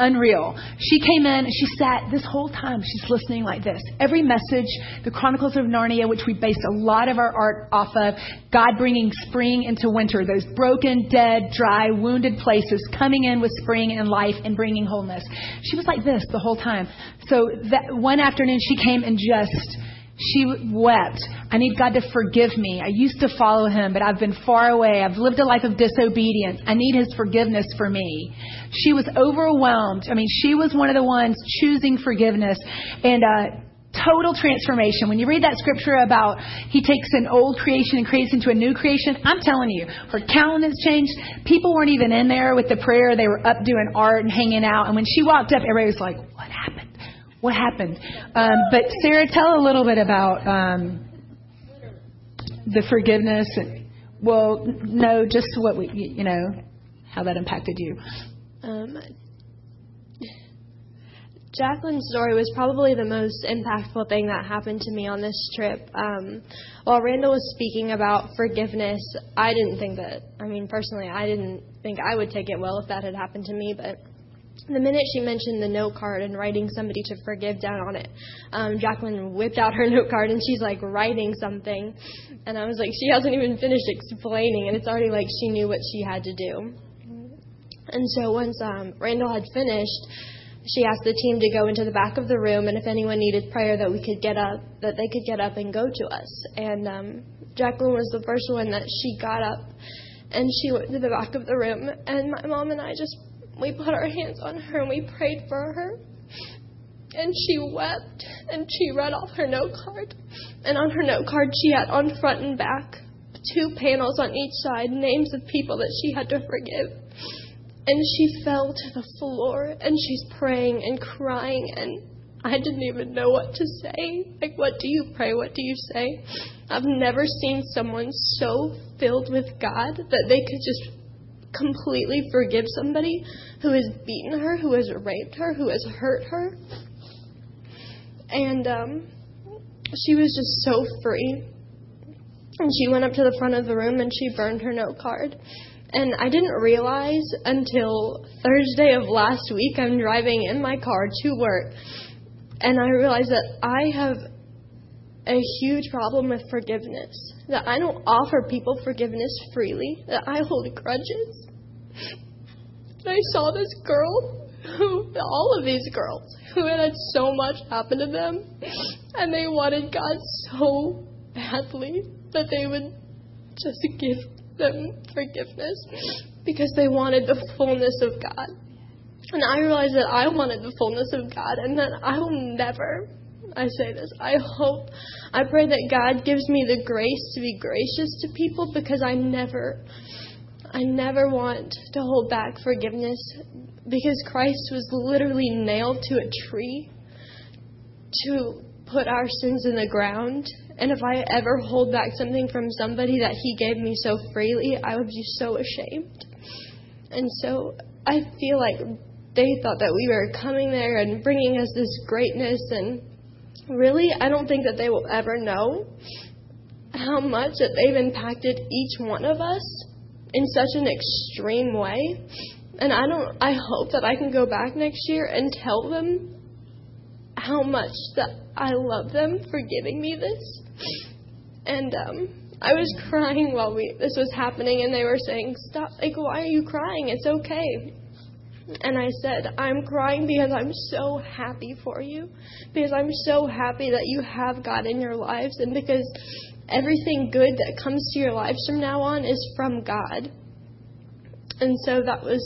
unreal. She came in and she sat this whole time. She's listening like this. Every message, the Chronicles of Narnia, which we based a lot of our art off of, God bringing spring into winter, those broken, dead, dry, wounded places coming in with spring and life and bringing wholeness. She was like this the whole time. So that one afternoon she came and just she wept. I need God to forgive me. I used to follow him, but I've been far away. I've lived a life of disobedience. I need his forgiveness for me. She was overwhelmed. I mean, she was one of the ones choosing forgiveness and uh total transformation. When you read that scripture about he takes an old creation and creates into a new creation, I'm telling you, her countenance changed. People weren't even in there with the prayer. They were up doing art and hanging out. And when she walked up, everybody was like, what happened? What happened? Um, but Sarah, tell a little bit about um, the forgiveness. And, well, no, just what we, you know, how that impacted you. Um, Jacqueline's story was probably the most impactful thing that happened to me on this trip. Um, while Randall was speaking about forgiveness, I didn't think that, I mean, personally, I didn't think I would take it well if that had happened to me, but the minute she mentioned the note card and writing somebody to forgive down on it, um, Jacqueline whipped out her note card and she's like writing something. And I was like, she hasn't even finished explaining, and it's already like she knew what she had to do. And so once um, Randall had finished, she asked the team to go into the back of the room, and if anyone needed prayer, that we could get up, that they could get up and go to us. And um, Jacqueline was the first one that she got up, and she went to the back of the room, and my mom and I just we put our hands on her and we prayed for her. And she wept, and she read off her note card. And on her note card, she had on front and back two panels on each side, names of people that she had to forgive. And she fell to the floor and she's praying and crying and I didn't even know what to say. Like, what do you pray? What do you say? I've never seen someone so filled with God that they could just completely forgive somebody who has beaten her, who has raped her, who has hurt her. And um, she was just so free. And she went up to the front of the room and she burned her note card. And I didn't realize until Thursday of last week, I'm driving in my car to work, and I realized that I have a huge problem with forgiveness. That I don't offer people forgiveness freely, that I hold grudges. I saw this girl, who, all of these girls, who had had so much happen to them, and they wanted God so badly that they would just give them forgiveness because they wanted the fullness of God. And I realized that I wanted the fullness of God and that I will never, I say this, I hope, I pray that God gives me the grace to be gracious to people because I never, I never want to hold back forgiveness because Christ was literally nailed to a tree to put our sins in the ground and if I ever hold back something from somebody that He gave me so freely, I would be so ashamed. And so I feel like they thought that we were coming there and bringing us this greatness. And really, I don't think that they will ever know how much that they've impacted each one of us in such an extreme way. And I don't I hope that I can go back next year and tell them how much that I love them for giving me this. And um I was crying while we this was happening and they were saying, "Stop. Like why are you crying? It's okay." And I said, I'm crying because I'm so happy for you. Because I'm so happy that you have God in your lives. And because everything good that comes to your lives from now on is from God. And so that was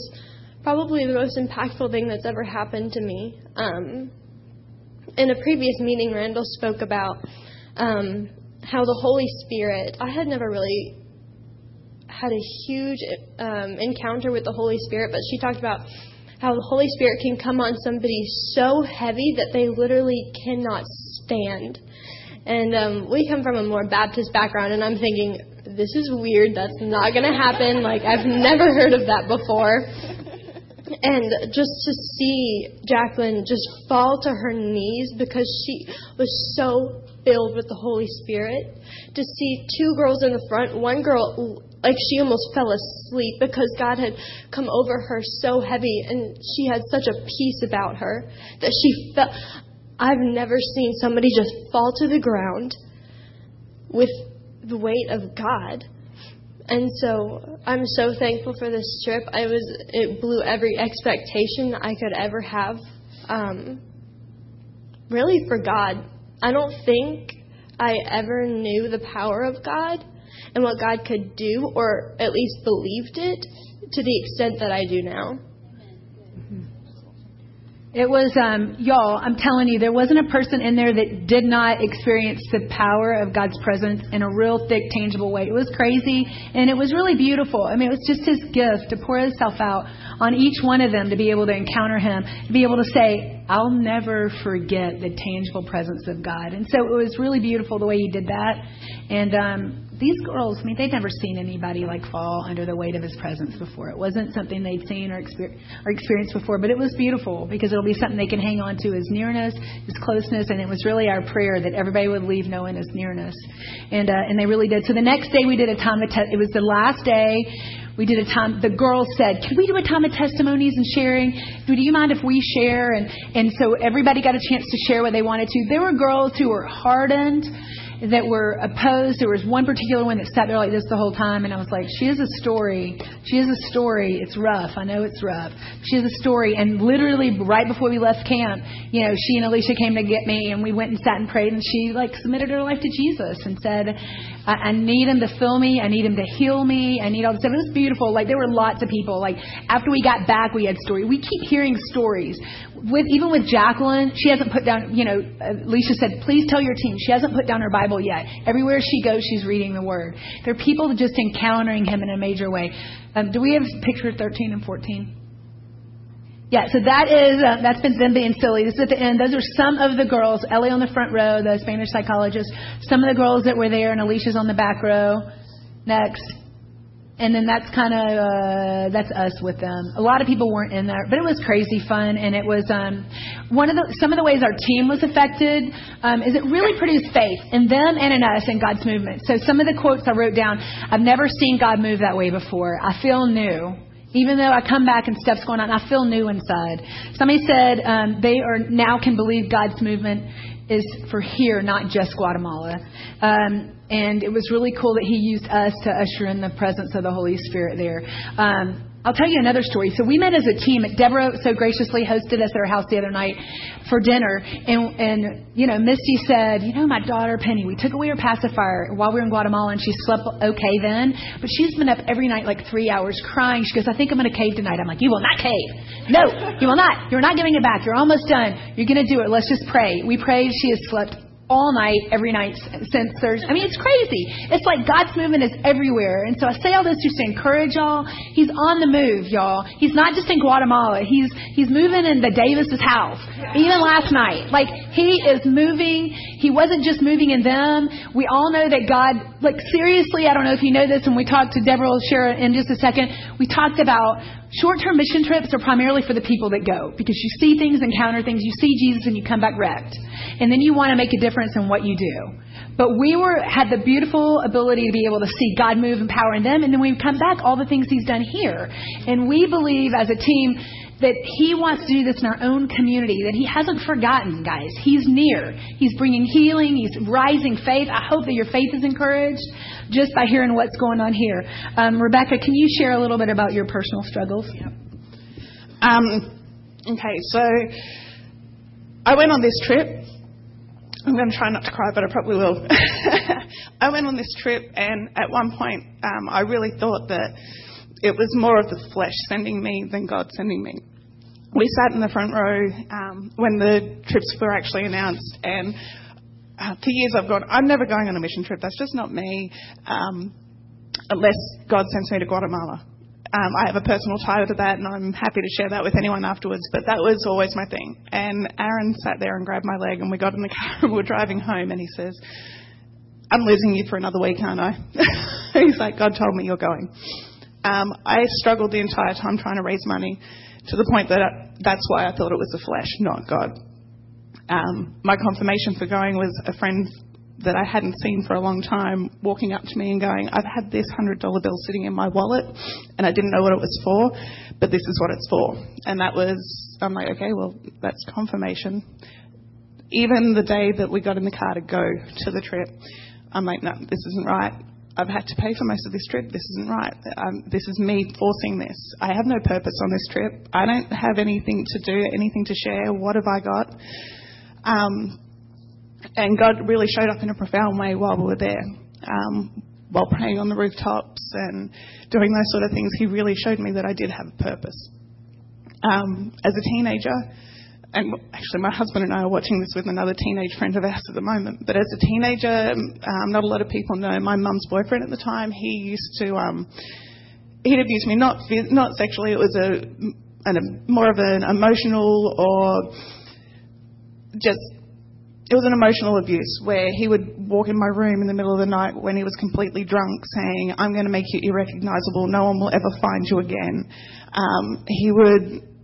probably the most impactful thing that's ever happened to me. Um, in a previous meeting, Randall spoke about um, how the Holy Spirit, I had never really had a huge um, encounter with the Holy Spirit, but she talked about how the Holy Spirit can come on somebody so heavy that they literally cannot stand. And um, we come from a more Baptist background, and I'm thinking, this is weird. That's not going to happen. Like, I've never heard of that before. And just to see Jacqueline just fall to her knees because she was so filled with the Holy Spirit. To see two girls in the front, one girl like she almost fell asleep because God had come over her so heavy and she had such a peace about her that she felt. I've never seen somebody just fall to the ground with the weight of God. And so I'm so thankful for this trip. I was it blew every expectation I could ever have. Um, really for God. I don't think I ever knew the power of God and what God could do, or at least believed it, to the extent that I do now. It was, um, y'all, I'm telling you, there wasn't a person in there that did not experience the power of God's presence in a real thick, tangible way. It was crazy and it was really beautiful. I mean, it was just His gift to pour Himself out on each one of them to be able to encounter Him, to be able to say, I'll never forget the tangible presence of God. And so it was really beautiful the way He did that. And, um, these girls, I mean, they'd never seen anybody like fall under the weight of his presence before. It wasn't something they'd seen or, exper- or experienced before, but it was beautiful because it'll be something they can hang on to his nearness, his closeness, and it was really our prayer that everybody would leave knowing his nearness. And, uh, and they really did. So the next day we did a time of, te- it was the last day we did a time the girls said can we do a time of testimonies and sharing do you mind if we share and and so everybody got a chance to share what they wanted to there were girls who were hardened that were opposed. There was one particular one that sat there like this the whole time, and I was like, she has a story. She has a story. It's rough. I know it's rough. She has a story. And literally right before we left camp, you know, she and Alicia came to get me, and we went and sat and prayed, and she like submitted her life to Jesus and said, I, I need him to fill me. I need him to heal me. I need all this stuff. It was beautiful. Like there were lots of people. Like after we got back, we had stories. We keep hearing stories. With even with Jacqueline, she hasn't put down. You know, Alicia said, please tell your team she hasn't put down her Bible Bible yet. Everywhere she goes, she's reading the Word. There are people just encountering Him in a major way. Um, do we have picture 13 and 14? Yeah, so that is uh, that's been them being silly. This is at the end. Those are some of the girls. Ellie on the front row, the Spanish psychologist. Some of the girls that were there, and Alicia's on the back row. Next and then that's kind of uh, that's us with them. A lot of people weren't in there, but it was crazy fun, and it was um, one of the some of the ways our team was affected um, is it really produced faith in them and in us in God's movement. So some of the quotes I wrote down, I've never seen God move that way before. I feel new. Even though I come back and stuff's going on, I feel new inside. Somebody said um, they are now can believe God's movement is for here, not just Guatemala. Um, and it was really cool that he used us to usher in the presence of the Holy Spirit there. Um, I'll tell you another story. So we met as a team. Deborah so graciously hosted us at her house the other night for dinner, and and you know Misty said, you know my daughter Penny, we took away her pacifier while we were in Guatemala, and she slept okay then, but she's been up every night like three hours crying. She goes, I think I'm going to cave tonight. I'm like, you will not cave. No, you will not. You're not giving it back. You're almost done. You're going to do it. Let's just pray. We prayed. She has slept all night, every night since Thursday. I mean, it's crazy. It's like God's movement is everywhere. And so I say all this just to encourage y'all. He's on the move, y'all. He's not just in Guatemala. He's he's moving in the Davis's house. Even last night. Like he is moving. He wasn't just moving in them. We all know that God like seriously, I don't know if you know this and we talked to Deborah will share in just a second. We talked about Short term mission trips are primarily for the people that go because you see things, encounter things, you see Jesus, and you come back wrecked. And then you want to make a difference in what you do. But we were had the beautiful ability to be able to see God move and power in them, and then we come back all the things He's done here. And we believe as a team that He wants to do this in our own community, that He hasn't forgotten, guys. He's near. He's bringing healing. He's rising faith. I hope that your faith is encouraged just by hearing what's going on here. Um, Rebecca, can you share a little bit about your personal struggles? Um, okay, so I went on this trip. I'm going to try not to cry, but I probably will. I went on this trip, and at one point, um, I really thought that it was more of the flesh sending me than God sending me. We sat in the front row um, when the trips were actually announced, and uh, for years I've gone, I'm never going on a mission trip. That's just not me, um, unless God sends me to Guatemala. Um, I have a personal tie to that, and I'm happy to share that with anyone afterwards. But that was always my thing. And Aaron sat there and grabbed my leg, and we got in the car and we were driving home, and he says, "I'm losing you for another week, aren't I?" He's like, "God told me you're going." Um, I struggled the entire time trying to raise money, to the point that I, that's why I thought it was the flesh, not God. Um, my confirmation for going was a friend that I hadn't seen for a long time walking up to me and going, I've had this $100 bill sitting in my wallet and I didn't know what it was for, but this is what it's for. And that was, I'm like, okay, well, that's confirmation. Even the day that we got in the car to go to the trip, I'm like, no, this isn't right. I've had to pay for most of this trip. This isn't right. Um, this is me forcing this. I have no purpose on this trip. I don't have anything to do, anything to share. What have I got? Um, and God really showed up in a profound way while we were there. Um, while praying on the rooftops and doing those sort of things, He really showed me that I did have a purpose. Um, as a teenager, and actually my husband and I are watching this with another teenage friend of ours at the moment, but as a teenager, um, not a lot of people know my mum's boyfriend at the time, he used to, um, he'd abuse me, not, not sexually, it was a, an, a more of an emotional or just it was an emotional abuse where he would walk in my room in the middle of the night when he was completely drunk saying, I'm going to make you irrecognizable. No one will ever find you again. Um, he would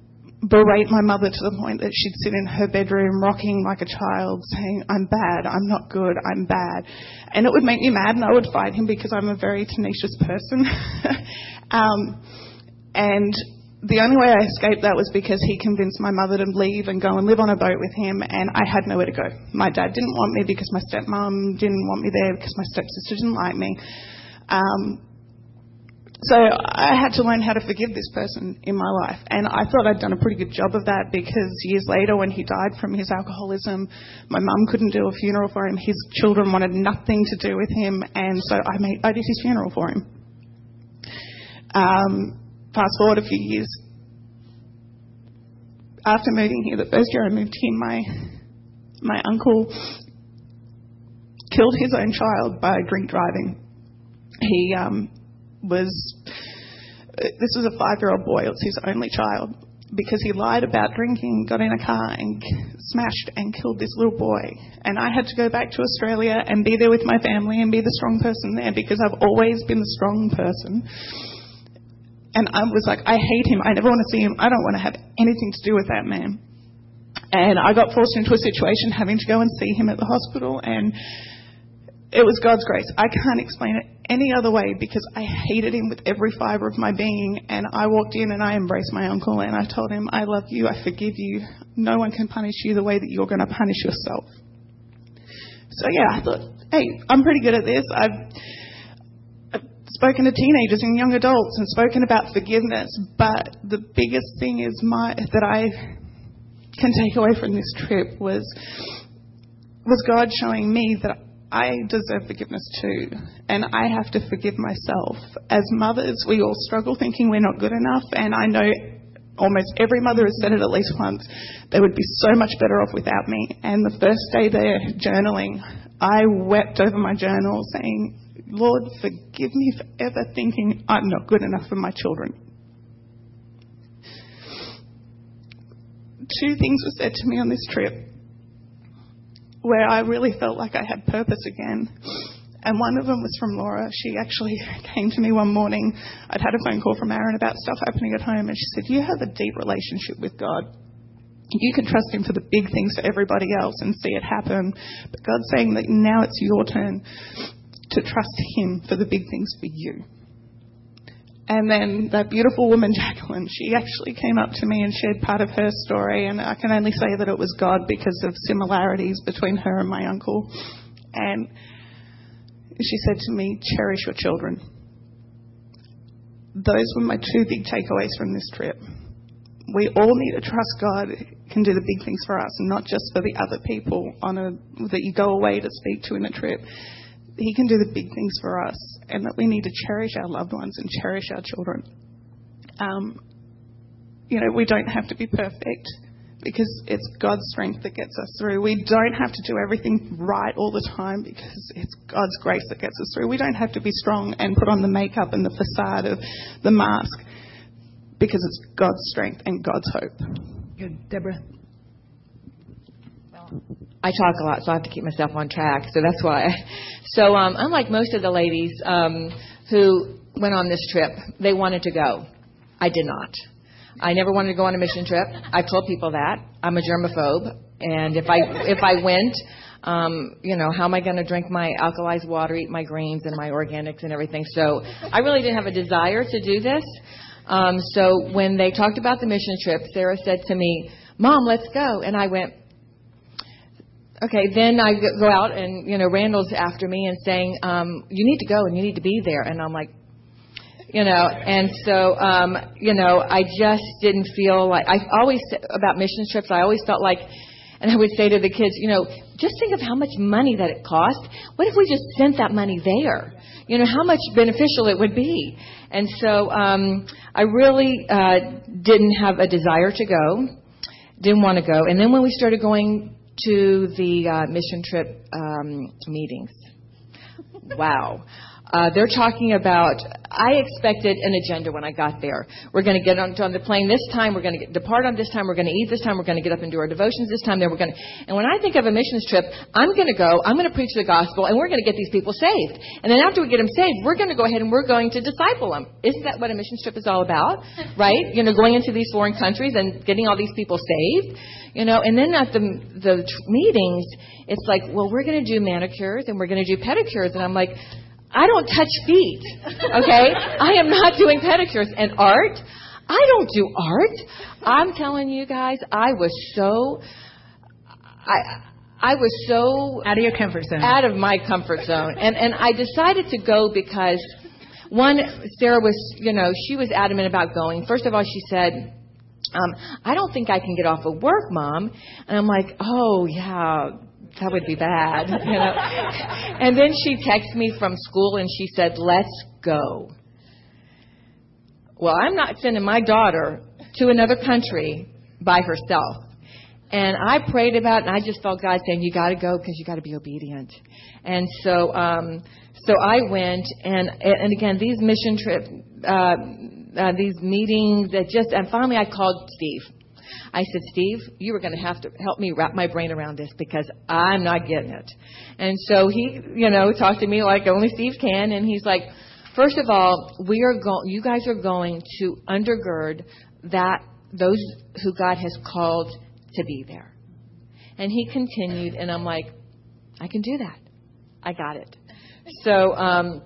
berate my mother to the point that she'd sit in her bedroom rocking like a child saying, I'm bad, I'm not good, I'm bad. And it would make me mad and I would fight him because I'm a very tenacious person. um, and the only way I escaped that was because he convinced my mother to leave and go and live on a boat with him, and I had nowhere to go. My dad didn't want me because my stepmom didn't want me there because my stepsister didn't like me. Um, so I had to learn how to forgive this person in my life, and I thought I'd done a pretty good job of that because years later, when he died from his alcoholism, my mum couldn't do a funeral for him. His children wanted nothing to do with him, and so I made I did his funeral for him. Um, fast forward a few years, after moving here, the first year I moved here, my my uncle killed his own child by drink driving. He um, was uh, this was a five-year-old boy. It was his only child because he lied about drinking, got in a car and smashed and killed this little boy. And I had to go back to Australia and be there with my family and be the strong person there because I've always been the strong person. And I was like, I hate him. I never want to see him. I don't want to have anything to do with that man. And I got forced into a situation having to go and see him at the hospital, and it was God's grace. I can't explain it any other way because I hated him with every fiber of my being. And I walked in and I embraced my uncle and I told him, I love you, I forgive you. No one can punish you the way that you're going to punish yourself. So yeah, I thought, hey, I'm pretty good at this. I've spoken to teenagers and young adults and spoken about forgiveness, but the biggest thing is my that I can take away from this trip was was God showing me that I deserve forgiveness too, and I have to forgive myself. As mothers, we all struggle thinking we're not good enough, and I know almost every mother has said it at least once. They would be so much better off without me. And the first day there journaling, I wept over my journal saying, Lord, forgive me for ever thinking I'm not good enough for my children. Two things were said to me on this trip where I really felt like I had purpose again. And one of them was from Laura. She actually came to me one morning. I'd had a phone call from Aaron about stuff happening at home, and she said, You have a deep relationship with God. You can trust Him for the big things for everybody else and see it happen. But God's saying that now it's your turn to trust Him for the big things for you. And then that beautiful woman, Jacqueline, she actually came up to me and shared part of her story. And I can only say that it was God because of similarities between her and my uncle. And she said to me, Cherish your children. Those were my two big takeaways from this trip. We all need to trust God can do the big things for us, and not just for the other people on a that you go away to speak to in a trip. He can do the big things for us, and that we need to cherish our loved ones and cherish our children. Um, you know, we don't have to be perfect because it's God's strength that gets us through. We don't have to do everything right all the time because it's God's grace that gets us through. We don't have to be strong and put on the makeup and the facade of the mask because it's God's strength and God's hope. Good. Deborah? I talk a lot, so I have to keep myself on track. So that's why. So um, unlike most of the ladies um, who went on this trip, they wanted to go. I did not. I never wanted to go on a mission trip. I've told people that I'm a germaphobe, and if I if I went, um, you know, how am I going to drink my alkalized water, eat my greens and my organics and everything? So I really didn't have a desire to do this. Um, so when they talked about the mission trip, Sarah said to me, "Mom, let's go," and I went, Okay, then I go out and you know Randall's after me and saying, um, "You need to go and you need to be there," and I'm like, you know, and so um, you know I just didn't feel like I always about mission trips. I always felt like, and I would say to the kids, you know, just think of how much money that it cost. What if we just sent that money there? You know how much beneficial it would be. And so um, I really uh, didn't have a desire to go, didn't want to go. And then when we started going to the uh, mission trip um, meetings. Wow. Uh, they're talking about, I expected an agenda when I got there. We're going to get on, on the plane this time. We're going to depart on this time. We're going to eat this time. We're going to get up and do our devotions this time. Then we're going to, and when I think of a missions trip, I'm going to go, I'm going to preach the gospel, and we're going to get these people saved. And then after we get them saved, we're going to go ahead and we're going to disciple them. Isn't that what a missions trip is all about? Right? You know, going into these foreign countries and getting all these people saved. You know, and then at the the meetings, it's like, well, we're going to do manicures and we're going to do pedicures, and I'm like, I don't touch feet. Okay? I am not doing pedicures and art. I don't do art. I'm telling you guys, I was so I I was so out of your comfort zone. Out of my comfort zone. And and I decided to go because one Sarah was, you know, she was adamant about going. First of all, she said um, I don't think I can get off of work, Mom. And I'm like, oh, yeah, that would be bad. You know? and then she texted me from school and she said, let's go. Well, I'm not sending my daughter to another country by herself. And I prayed about it, and I just felt God saying, "You got to go because you got to be obedient." And so, um, so I went, and and again, these mission trip, uh, uh, these meetings that just, and finally I called Steve. I said, Steve, you were going to have to help me wrap my brain around this because I'm not getting it. And so he, you know, talked to me like only Steve can, and he's like, first of all, we are going, you guys are going to undergird that those who God has called to be there. And he continued, and I'm like, I can do that. I got it. So um,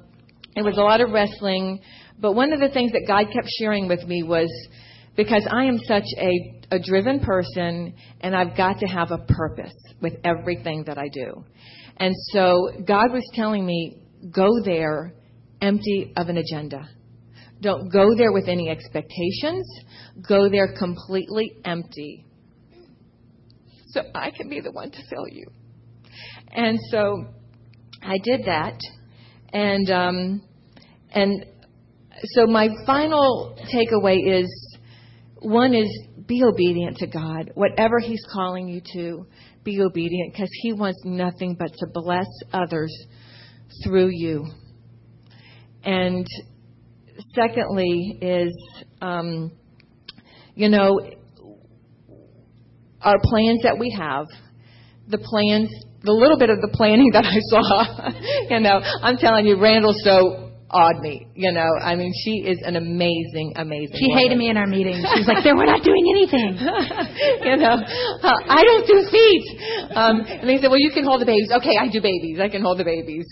it was a lot of wrestling. But one of the things that God kept sharing with me was because I am such a, a driven person and I've got to have a purpose with everything that I do. And so God was telling me, go there empty of an agenda. Don't go there with any expectations. Go there completely empty. So I can be the one to fill you. And so I did that. And, um, and so my final takeaway is one is be obedient to God. Whatever He's calling you to, be obedient because He wants nothing but to bless others through you. And secondly, is, um, you know, our plans that we have, the plans, the little bit of the planning that I saw, you know, I'm telling you, Randall's so awed me. You know, I mean, she is an amazing, amazing. She woman. hated me in our meetings. She was like, "There, we're not doing anything." you know, uh, I don't do feet. Um, and they said, well, you can hold the babies. Okay, I do babies. I can hold the babies.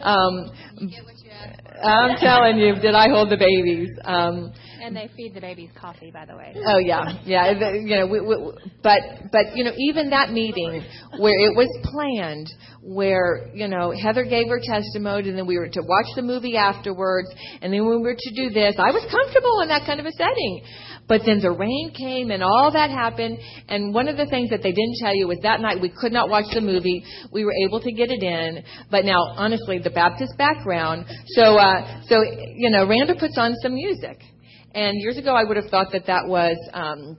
Um, I'm telling you, did I hold the babies? Um, And they feed the babies coffee, by the way. Oh yeah, yeah. the- You know, we, we, but but you know, even that meeting where it was planned, where you know Heather gave her testimony, and then we were to watch the movie afterwards, and then we were to do this. I was comfortable in that kind of a setting, but then the rain came, and all that happened. And one of the things that they didn't tell you was that night we could not watch the movie. We were able to get it in, but now honestly, the Baptist background. So uh, so you know, Randa puts on some music. And years ago, I would have thought that that was um,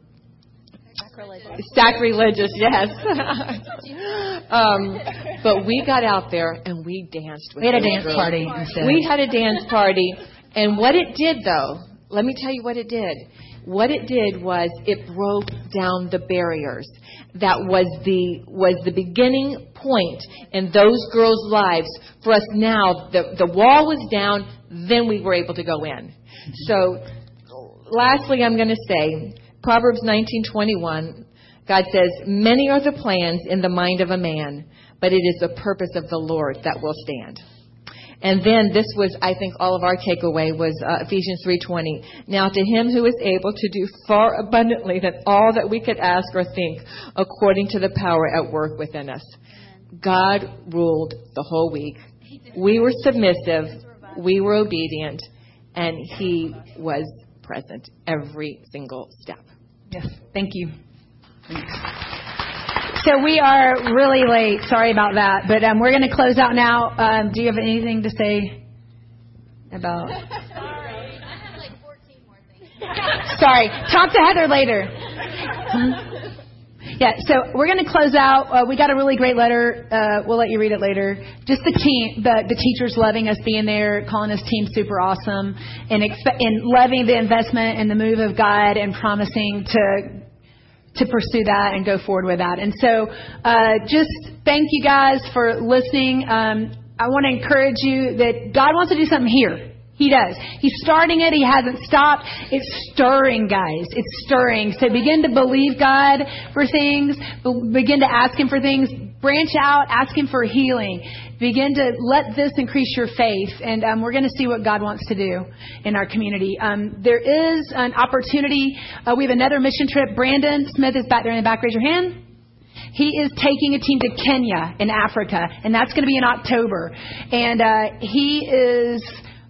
sacrilegious. Yes. um, but we got out there and we danced. With We had a dance girls. party. We had a dance party, and what it did, though, let me tell you what it did. What it did was it broke down the barriers. That was the was the beginning point in those girls' lives for us. Now the the wall was down. Then we were able to go in. So lastly, I'm going to say Proverbs 19:21. God says, "Many are the plans in the mind of a man, but it is the purpose of the Lord that will stand." And then this was, I think, all of our takeaway was uh, Ephesians 3:20. Now to him who is able to do far abundantly than all that we could ask or think, according to the power at work within us. God ruled the whole week. We were submissive, we were obedient, and He was present every single step. Yes, thank you. So we are really late. Sorry about that, but um, we're going to close out now. Um, do you have anything to say about? Sorry, talk to Heather later. Hmm? Yeah, so we're going to close out. Uh, we got a really great letter. Uh, we'll let you read it later. Just the team, the, the teachers loving us being there, calling us team super awesome, and, expe- and loving the investment and the move of God and promising to to pursue that and go forward with that. And so, uh, just thank you guys for listening. Um, I want to encourage you that God wants to do something here. He does. He's starting it. He hasn't stopped. It's stirring, guys. It's stirring. So begin to believe God for things. Be- Begin to ask Him for things. Branch out. Ask Him for healing. Begin to let this increase your faith. And um, we're going to see what God wants to do in our community. Um, there is an opportunity. Uh, we have another mission trip. Brandon Smith is back there in the back. Raise your hand. He is taking a team to Kenya in Africa, and that's going to be in October. And uh, he is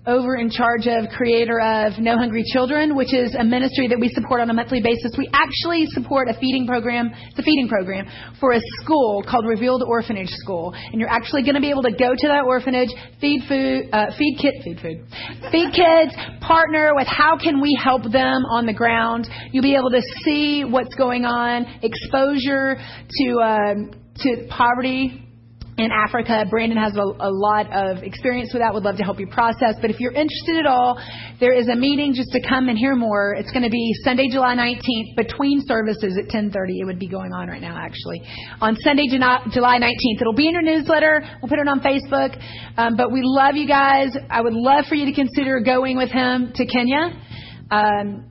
over in charge of creator of No Hungry Children, which is a ministry that we support on a monthly basis. We actually support a feeding program. It's a feeding program for a school called Revealed Orphanage School, and you're actually going to be able to go to that orphanage, feed food, uh, feed kid, feed food, feed kids, partner with how can we help them on the ground. You'll be able to see what's going on, exposure to um, to poverty in Africa. Brandon has a, a lot of experience with that. Would love to help you process. But if you're interested at all, there is a meeting just to come and hear more. It's going to be Sunday, July 19th, between services at 10:30. It would be going on right now, actually, on Sunday, July July 19th. It'll be in your newsletter. We'll put it on Facebook. Um, but we love you guys. I would love for you to consider going with him to Kenya. Um,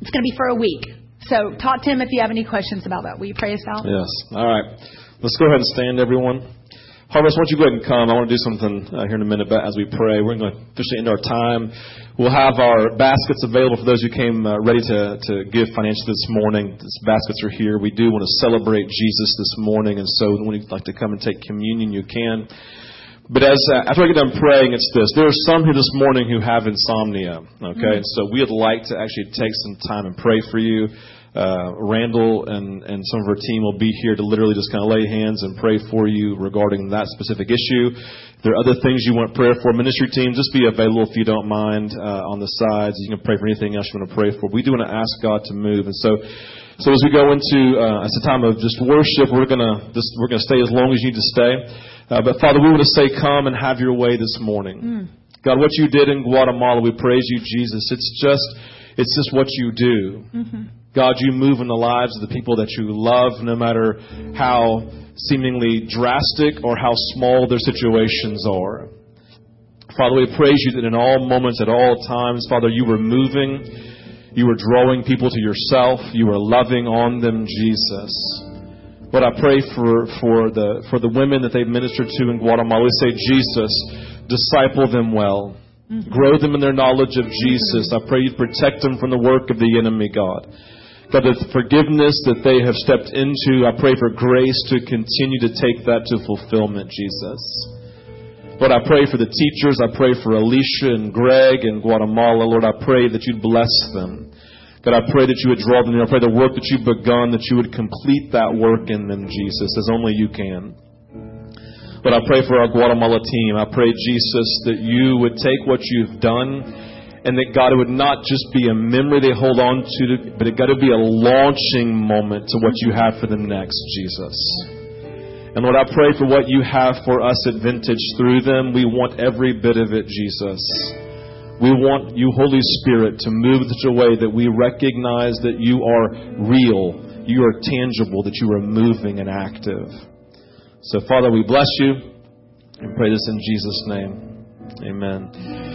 it's going to be for a week. So talk to him if you have any questions about that. Will you pray us out? Yes. All right. Let's go ahead and stand, everyone. Harvest, why don't you go ahead and come? I want to do something uh, here in a minute, but as we pray, we're going to officially end our time. We'll have our baskets available for those who came uh, ready to, to give financially this morning. These baskets are here. We do want to celebrate Jesus this morning, and so when you'd like to come and take communion, you can. But as uh, after I get done praying, it's this: there are some here this morning who have insomnia. Okay, and so we would like to actually take some time and pray for you. Uh, Randall and, and some of her team will be here to literally just kind of lay hands and pray for you regarding that specific issue. If there are other things you want prayer for, ministry team, just be available if you don't mind uh, on the sides. You can pray for anything else you want to pray for. We do want to ask God to move, and so so as we go into uh, it's a time of just worship, we're gonna just we're gonna stay as long as you need to stay. Uh, but Father, we want to say, come and have your way this morning. God, what you did in Guatemala, we praise you, Jesus. It's just it's just what you do. God, you move in the lives of the people that you love, no matter how seemingly drastic or how small their situations are. Father, we praise you that in all moments, at all times, Father, you were moving. You were drawing people to yourself. You were loving on them, Jesus. But I pray for, for, the, for the women that they've ministered to in Guatemala. We say, Jesus, disciple them well. Mm-hmm. Grow them in their knowledge of Jesus. I pray you protect them from the work of the enemy, God. God, the forgiveness that they have stepped into, I pray for grace to continue to take that to fulfillment, Jesus. Lord, I pray for the teachers. I pray for Alicia and Greg and Guatemala. Lord, I pray that you'd bless them. God, I pray that you would draw them. I pray the work that you've begun, that you would complete that work in them, Jesus, as only you can. But I pray for our Guatemala team. I pray, Jesus, that you would take what you've done and that God, would not just be a memory they hold on to, but it got to be a launching moment to what you have for them next, Jesus. And Lord, I pray for what you have for us at Vintage through them. We want every bit of it, Jesus. We want you, Holy Spirit, to move such a way that we recognize that you are real, you are tangible, that you are moving and active. So, Father, we bless you and pray this in Jesus' name. Amen.